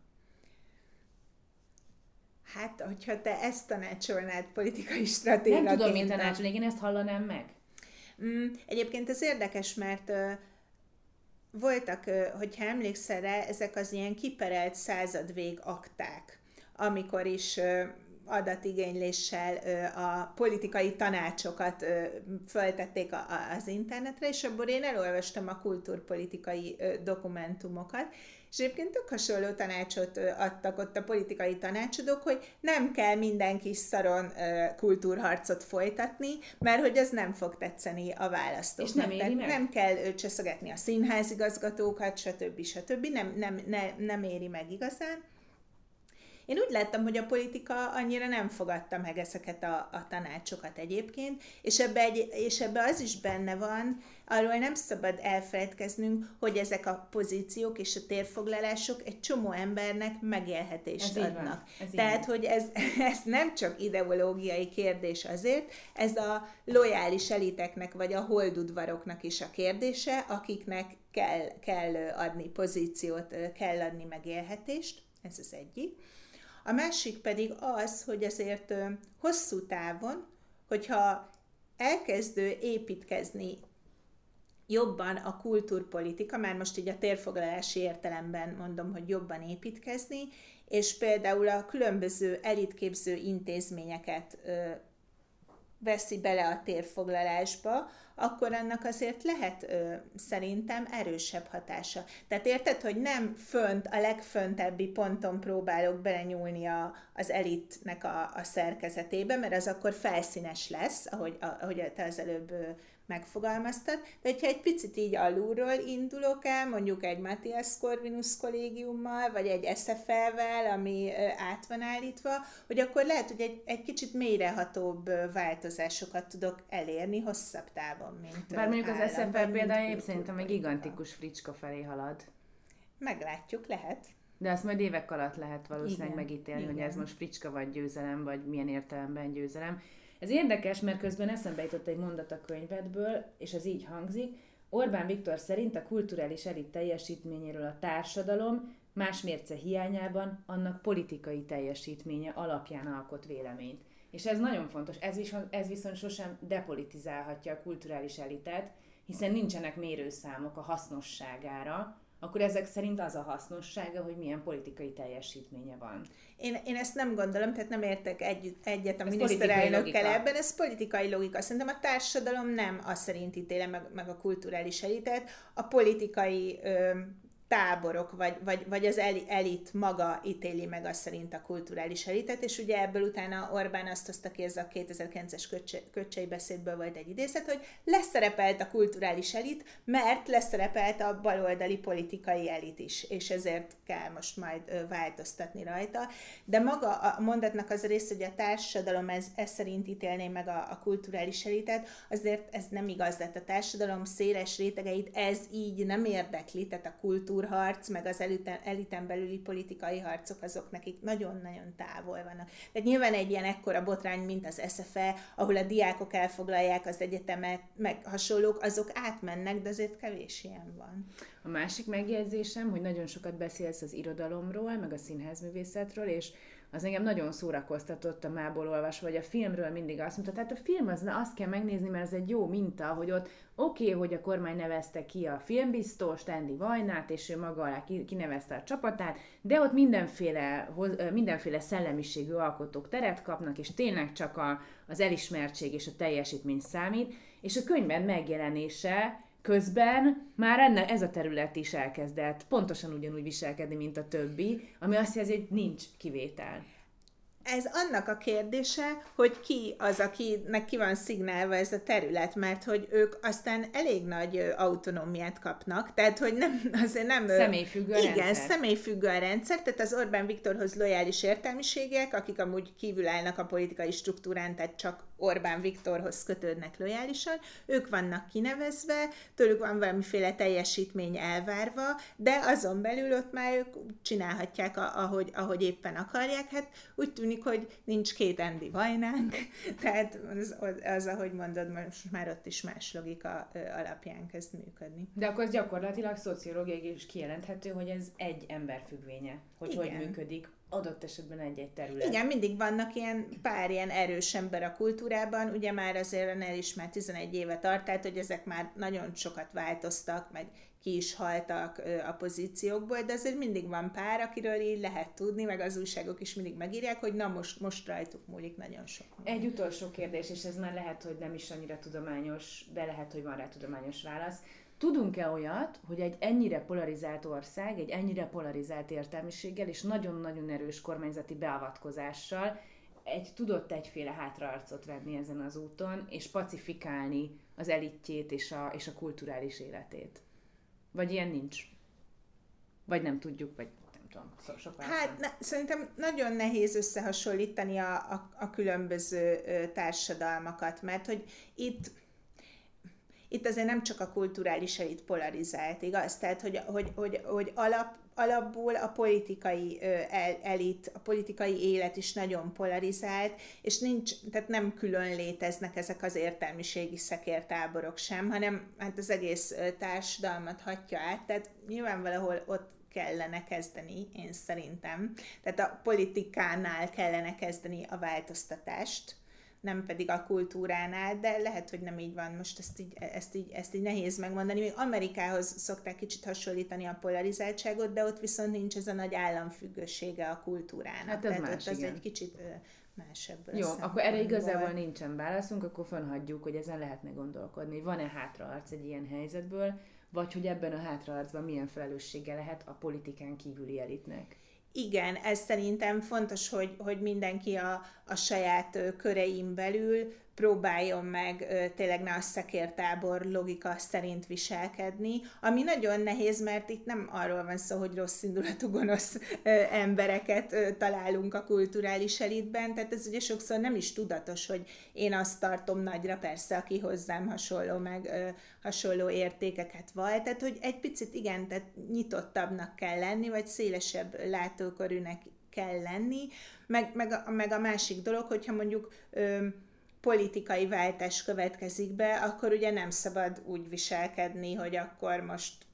Hát, hogyha te ezt tanácsolnád politikai stratégiaként... Nem tudom, mint tanácsolni, én ezt hallanám meg. Mm, egyébként ez érdekes, mert uh, voltak, uh, hogyha emlékszel rá, ezek az ilyen kiperelt századvég akták, amikor is uh, adatigényléssel a politikai tanácsokat föltették az internetre, és abból én elolvastam a kultúrpolitikai dokumentumokat, és egyébként tök hasonló tanácsot adtak ott a politikai tanácsadók, hogy nem kell minden kis szaron kultúrharcot folytatni, mert hogy ez nem fog tetszeni a választóknak. És nem éri meg? Nem kell cseszegetni a színházigazgatókat, stb. stb. Nem, nem, ne, nem éri meg igazán. Én úgy láttam, hogy a politika annyira nem fogadta meg ezeket a, a tanácsokat egyébként, és ebbe, egy, és ebbe az is benne van, arról nem szabad elfelejtkeznünk, hogy ezek a pozíciók és a térfoglalások egy csomó embernek megélhetést ez adnak. Ez Tehát, hogy ez, ez nem csak ideológiai kérdés azért, ez a lojális eliteknek vagy a holdudvaroknak is a kérdése, akiknek kell, kell adni pozíciót, kell adni megélhetést, ez az egyik. A másik pedig az, hogy azért hosszú távon, hogyha elkezdő építkezni jobban a kultúrpolitika, már most így a térfoglalási értelemben mondom, hogy jobban építkezni, és például a különböző elitképző intézményeket veszi bele a térfoglalásba, akkor annak azért lehet ö, szerintem erősebb hatása. Tehát érted, hogy nem fönt, a legföntebbi ponton próbálok belenyúlni a, az elitnek a, a szerkezetébe, mert az akkor felszínes lesz, ahogy, ahogy te az előbb megfogalmaztad, de hogyha egy picit így alulról indulok el, mondjuk egy Matthias Corvinus kollégiummal, vagy egy SFL-vel, ami át van állítva, hogy akkor lehet, hogy egy, egy kicsit mélyrehatóbb változásokat tudok elérni hosszabb távon, mint Bár mondjuk az SFL például szerintem egy gigantikus fricska felé halad. Meglátjuk, lehet. De azt majd évek alatt lehet valószínűleg Igen. megítélni, Igen. hogy ez most fricska vagy győzelem, vagy milyen értelemben győzelem. Ez érdekes, mert közben eszembe jutott egy mondat a könyvedből, és ez így hangzik. Orbán Viktor szerint a kulturális elit teljesítményéről a társadalom más mérce hiányában annak politikai teljesítménye alapján alkot véleményt. És ez nagyon fontos, ez viszont, ez viszont sosem depolitizálhatja a kulturális elitet, hiszen nincsenek mérőszámok a hasznosságára, akkor ezek szerint az a hasznossága, hogy milyen politikai teljesítménye van. Én, én ezt nem gondolom, tehát nem értek egy, egyet a ez miniszterelnökkel ebben, ez politikai logika. Szerintem a társadalom nem azt szerint ítéle meg, meg a kulturális elitet, a politikai ö, táborok, vagy, vagy, vagy az elit maga ítéli meg azt szerint a kulturális elitet, és ugye ebből utána Orbán azt hozta ki, ez a 2009-es kötse, köcsei beszédből volt egy idézet, hogy leszerepelt a kulturális elit, mert leszerepelt a baloldali politikai elit is, és ezért kell most majd változtatni rajta. De maga a mondatnak az rész, hogy a társadalom ez, ez szerint ítélné meg a, a kulturális elitet, azért ez nem igaz, tehát a társadalom széles rétegeit ez így nem érdekli, tehát a kultúra kultúrharc, meg az eliten, eliten belüli politikai harcok, azok nekik nagyon-nagyon távol vannak. Tehát nyilván egy ilyen ekkora botrány, mint az SFE, ahol a diákok elfoglalják az egyetemet, meg hasonlók, azok átmennek, de azért kevés ilyen van. A másik megjegyzésem, hogy nagyon sokat beszélsz az irodalomról, meg a színházművészetről, és az engem nagyon szórakoztatott a mából olvasva, vagy a filmről mindig azt mondta, tehát a film az azt kell megnézni, mert ez egy jó minta, hogy ott oké, okay, hogy a kormány nevezte ki a filmbiztos, Andy Vajnát, és ő maga alá kinevezte a csapatát, de ott mindenféle, mindenféle szellemiségű alkotók teret kapnak, és tényleg csak a, az elismertség és a teljesítmény számít, és a könyvben megjelenése közben már enne, ez a terület is elkezdett pontosan ugyanúgy viselkedni, mint a többi, ami azt jelzi, hogy nincs kivétel ez annak a kérdése, hogy ki az, akinek ki van szignálva ez a terület, mert hogy ők aztán elég nagy autonómiát kapnak, tehát hogy nem, azért nem... Személyfüggő Igen, rendszer. személyfüggő a rendszer, tehát az Orbán Viktorhoz lojális értelmiségiek, akik amúgy kívül állnak a politikai struktúrán, tehát csak Orbán Viktorhoz kötődnek lojálisan, ők vannak kinevezve, tőlük van valamiféle teljesítmény elvárva, de azon belül ott már ők csinálhatják, ahogy, ahogy éppen akarják. Hát úgy tűnik, hogy nincs két Andy Vajnánk, tehát az, az, az, ahogy mondod, most már ott is más logika alapján kezd működni. De akkor az gyakorlatilag szociológiai is kijelenthető, hogy ez egy ember függvénye, hogy Igen. hogy működik adott esetben egy-egy terület. Igen, mindig vannak ilyen pár ilyen erős ember a kultúrában, ugye már azért el is már 11 éve tart, tehát hogy ezek már nagyon sokat változtak, meg ki is haltak a pozíciókból, de azért mindig van pár, akiről így lehet tudni, meg az újságok is mindig megírják, hogy na most, most rajtuk múlik nagyon sok. Egy utolsó kérdés, és ez már lehet, hogy nem is annyira tudományos, de lehet, hogy van rá tudományos válasz. Tudunk-e olyat, hogy egy ennyire polarizált ország, egy ennyire polarizált értelmiséggel és nagyon-nagyon erős kormányzati beavatkozással egy, tudott egyféle hátraarcot venni ezen az úton, és pacifikálni az elitjét és a, és a kulturális életét? Vagy ilyen nincs? Vagy nem tudjuk, vagy nem tudom, szó, sok Hát ne, szerintem nagyon nehéz összehasonlítani a, a, a különböző társadalmakat, mert hogy itt itt azért nem csak a kulturális elit polarizált, igaz? Tehát, hogy, hogy, hogy, hogy alap, alapból a politikai el, elit, a politikai élet is nagyon polarizált, és nincs, tehát nem külön léteznek ezek az értelmiségi szekértáborok sem, hanem hát az egész társadalmat hatja át, tehát nyilván valahol ott kellene kezdeni, én szerintem. Tehát a politikánál kellene kezdeni a változtatást, nem pedig a kultúránál, de lehet, hogy nem így van. Most ezt így, ezt így, ezt így nehéz megmondani. Még Amerikához szokták kicsit hasonlítani a polarizáltságot, de ott viszont nincs ez a nagy államfüggősége a kultúrának. Hát ez Tehát más, ott az igen. egy kicsit más ebből Jó, akkor erre igazából nincsen válaszunk, akkor fönhagyjuk, hogy ezen lehetne gondolkodni. Van-e hátraarc egy ilyen helyzetből, vagy hogy ebben a hátraarcban milyen felelőssége lehet a politikán kívüli elitnek? Igen, ez szerintem fontos, hogy, hogy mindenki a, a saját ö, körein belül próbáljon meg tényleg ne a szekértábor logika szerint viselkedni, ami nagyon nehéz, mert itt nem arról van szó, hogy rossz indulatú gonosz embereket találunk a kulturális elitben, tehát ez ugye sokszor nem is tudatos, hogy én azt tartom nagyra, persze, aki hozzám hasonló, meg hasonló értékeket val, tehát hogy egy picit igen, tehát nyitottabbnak kell lenni, vagy szélesebb látókörűnek kell lenni, meg, meg, a, meg a másik dolog, hogyha mondjuk politikai váltás következik be, akkor ugye nem szabad úgy viselkedni, hogy akkor most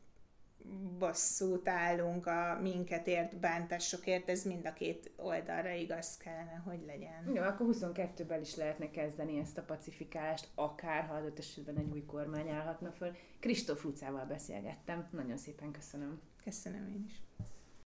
bosszút állunk a minket ért bántásokért, ez mind a két oldalra igaz kellene, hogy legyen. Jó, akkor 22-ben is lehetne kezdeni ezt a pacifikálást, akár ha adott esetben egy új kormány állhatna föl. Kristóf Lucával beszélgettem, nagyon szépen köszönöm. Köszönöm én is.